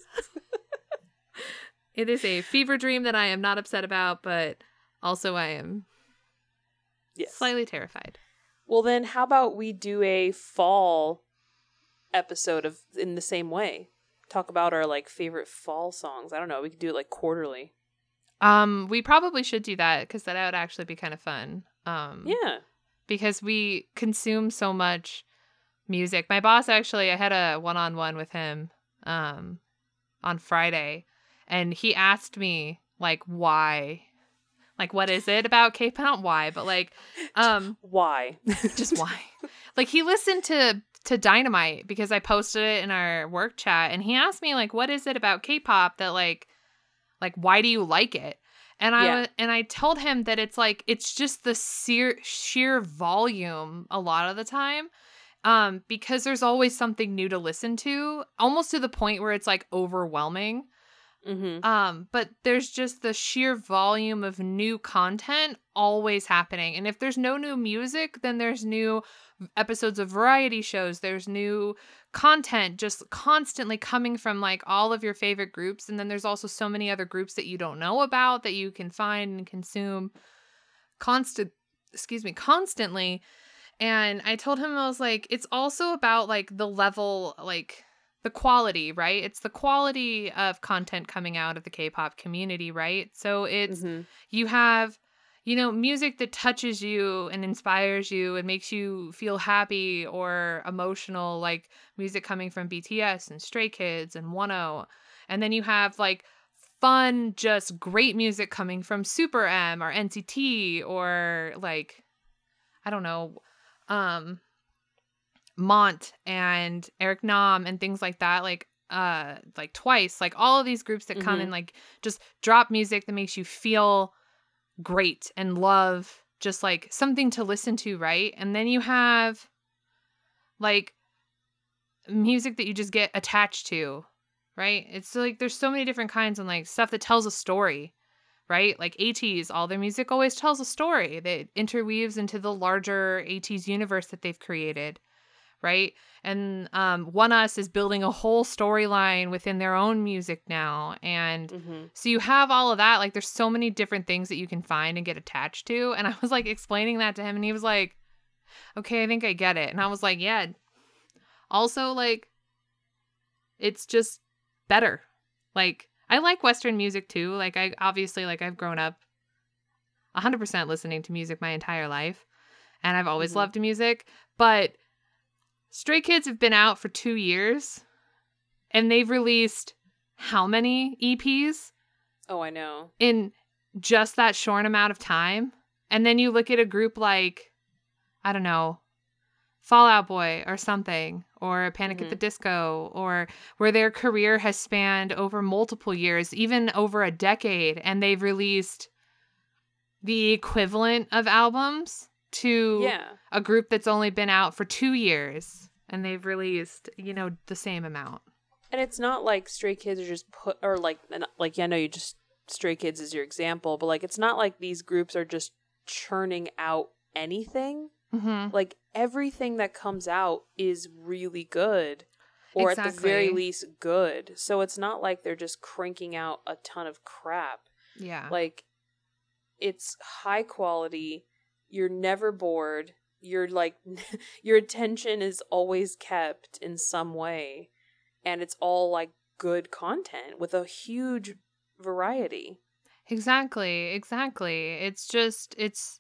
it is a fever dream that I am not upset about, but also I am yes. slightly terrified. Well, then, how about we do a fall episode of in the same way? Talk about our like favorite fall songs. I don't know. We could do it like quarterly. Um, we probably should do that because that would actually be kind of fun. Um, Yeah. because we consume so much music. My boss actually, I had a one-on-one with him, um, on Friday, and he asked me like why, like what is it about K-pop? Why, but like, um, Why? just why? like he listened to to Dynamite because I posted it in our work chat and he asked me like what is it about K-pop that like like why do you like it? And I Yeah. and I told him that it's like it's just the sheer sheer volume a lot of the time. Um because there's always something new to listen to, almost to the point where it's like overwhelming. mm-hmm. Um, but there's just the sheer volume of new content always happening. And if there's no new music, then there's new episodes of variety shows. There's new content just constantly coming from like all of your favorite groups. And then there's also so many other groups that you don't know about that you can find and consume constant excuse me, constantly. And I told him I was like, it's also about like the level, like the quality, right? It's the quality of content coming out of the K-pop community, right? So it's mm-hmm. you have you know music that touches you and inspires you and makes you feel happy or emotional like music coming from BTS and Stray Kids and 10 and then you have like fun just great music coming from Super M or NCT or like I don't know um Mont and Eric Nam and things like that like uh like twice like all of these groups that come Mhm. and like just drop music that makes you feel great and love just like something to listen to right? And then you have like music that you just get attached to right? It's like there's so many different kinds and like stuff that tells a story right like ATEEZ all their music always tells a story that interweaves into the larger ATEEZ universe that they've created right and um ONEUS is building a whole storyline within their own music now and Mm-hmm. so you have all of that. Like there's so many different things that you can find and get attached to. And I was like explaining that to him and he was like, "Okay, I think I get it." And I was like, "Yeah." Also like it's just better. Like I like western music too. Like I obviously like I've grown up 100% listening to music my entire life and I've always Mhm. loved music, but Stray Kids have been out for 2 years and they've released how many EPs? Oh, I know. in just that short amount of time. And then you look at a group like, I don't know, Fall Out Boy or something, or Panic at Mhm. the Disco, or where their career has spanned over multiple years, even over a decade, and they've released the equivalent of albums to Yeah. a group that's only been out for two years and they've released, you know, the same amount. And it's not like Stray Kids are just put, or like, like, yeah, I know you just, Stray Kids is your example, but like, it's not like these groups are just churning out anything. Mm-hmm. Like, everything that comes out is really good, or at the very least, good. So it's not like they're just cranking out a ton of crap. Yeah. Like, it's high quality. You're never bored. You're like, your attention is always kept in some way. and it's all like good content with a huge variety. Exactly, exactly. It's just it's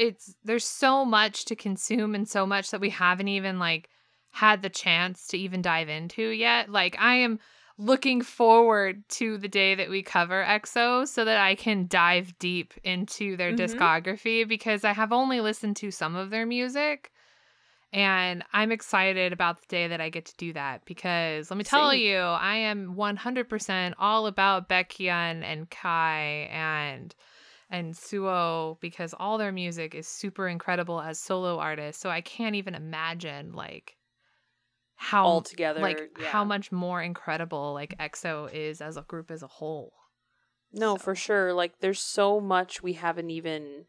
it's there's so much to consume and so much that we haven't even like had the chance to even dive into yet. Like I am looking forward to the day that we cover EXO so that I can dive deep into their Mhm. discography because I have only listened to some of their music. And I'm excited about the day that I get to do that because let me tell Same. you, I am 100% all about Baekhyun and Kai and and Suho because all their music is super incredible as solo artists. So I can't even imagine like how altogether like yeah. how much more incredible like EXO is as a group as a whole. No, So- for sure. Like there's so much we haven't even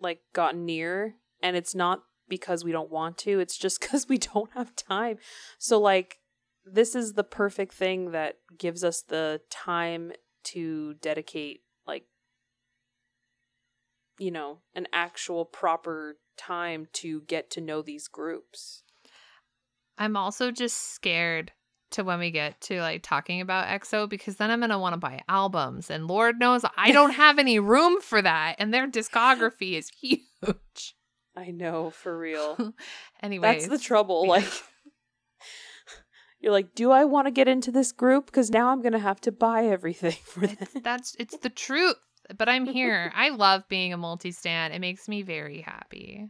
like gotten near and it's not because we don't want to, it's just cuz we don't have time. So like this is the perfect thing that gives us the time to dedicate you know, an actual proper time to get to know these groups. I'm also just scared to when we get to like talking about EXO because then I'm gonna want to buy albums, and Lord knows I don't have any room for that, and their discography is huge. I know, for real. anyway, That's the trouble. Like, you're like, do I want to get into this group? Because now I'm gonna have to buy everything for them. It's, that's it's the truth. But I'm here. I love being a multi-stan. It makes me very happy.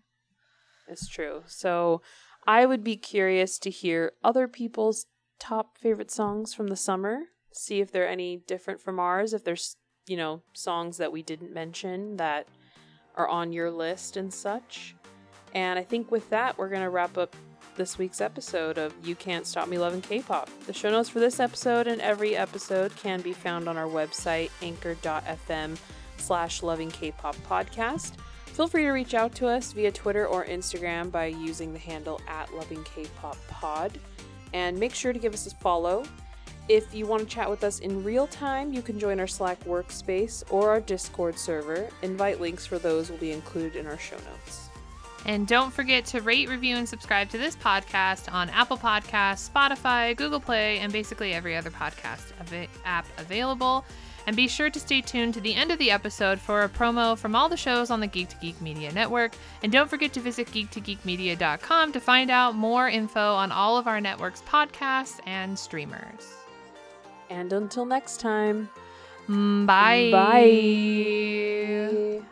It's true. So, I would be curious to hear other people's top favorite songs from the summer. See if they're any different from ours. If there's, you know, songs that we didn't mention that are on your list and such. And I think with that, we're gonna wrap up this week's episode of You Can't Stop Me Loving K-pop. The show notes for this episode and every episode can be found on our website, anchor.fm slash loving K-pop podcast. Feel free to reach out to us via Twitter or Instagram by using the handle at loving K-pop pod. And make sure to give us a follow. If you want to chat with us in real time, you can join our Slack workspace or our Discord server. Invite links for those will be included in our show notes. And don't forget to rate, review, and subscribe to this podcast on Apple Podcasts, Spotify, Google Play, and basically every other podcast app available. And be sure to stay tuned to the end of the episode for a promo from all the shows on the Geek to Geek Media Network. And don't forget to visit geektogeekmedia.com to find out more info on all of our network's podcasts and streamers. And until next time, Mm, Bye. bye.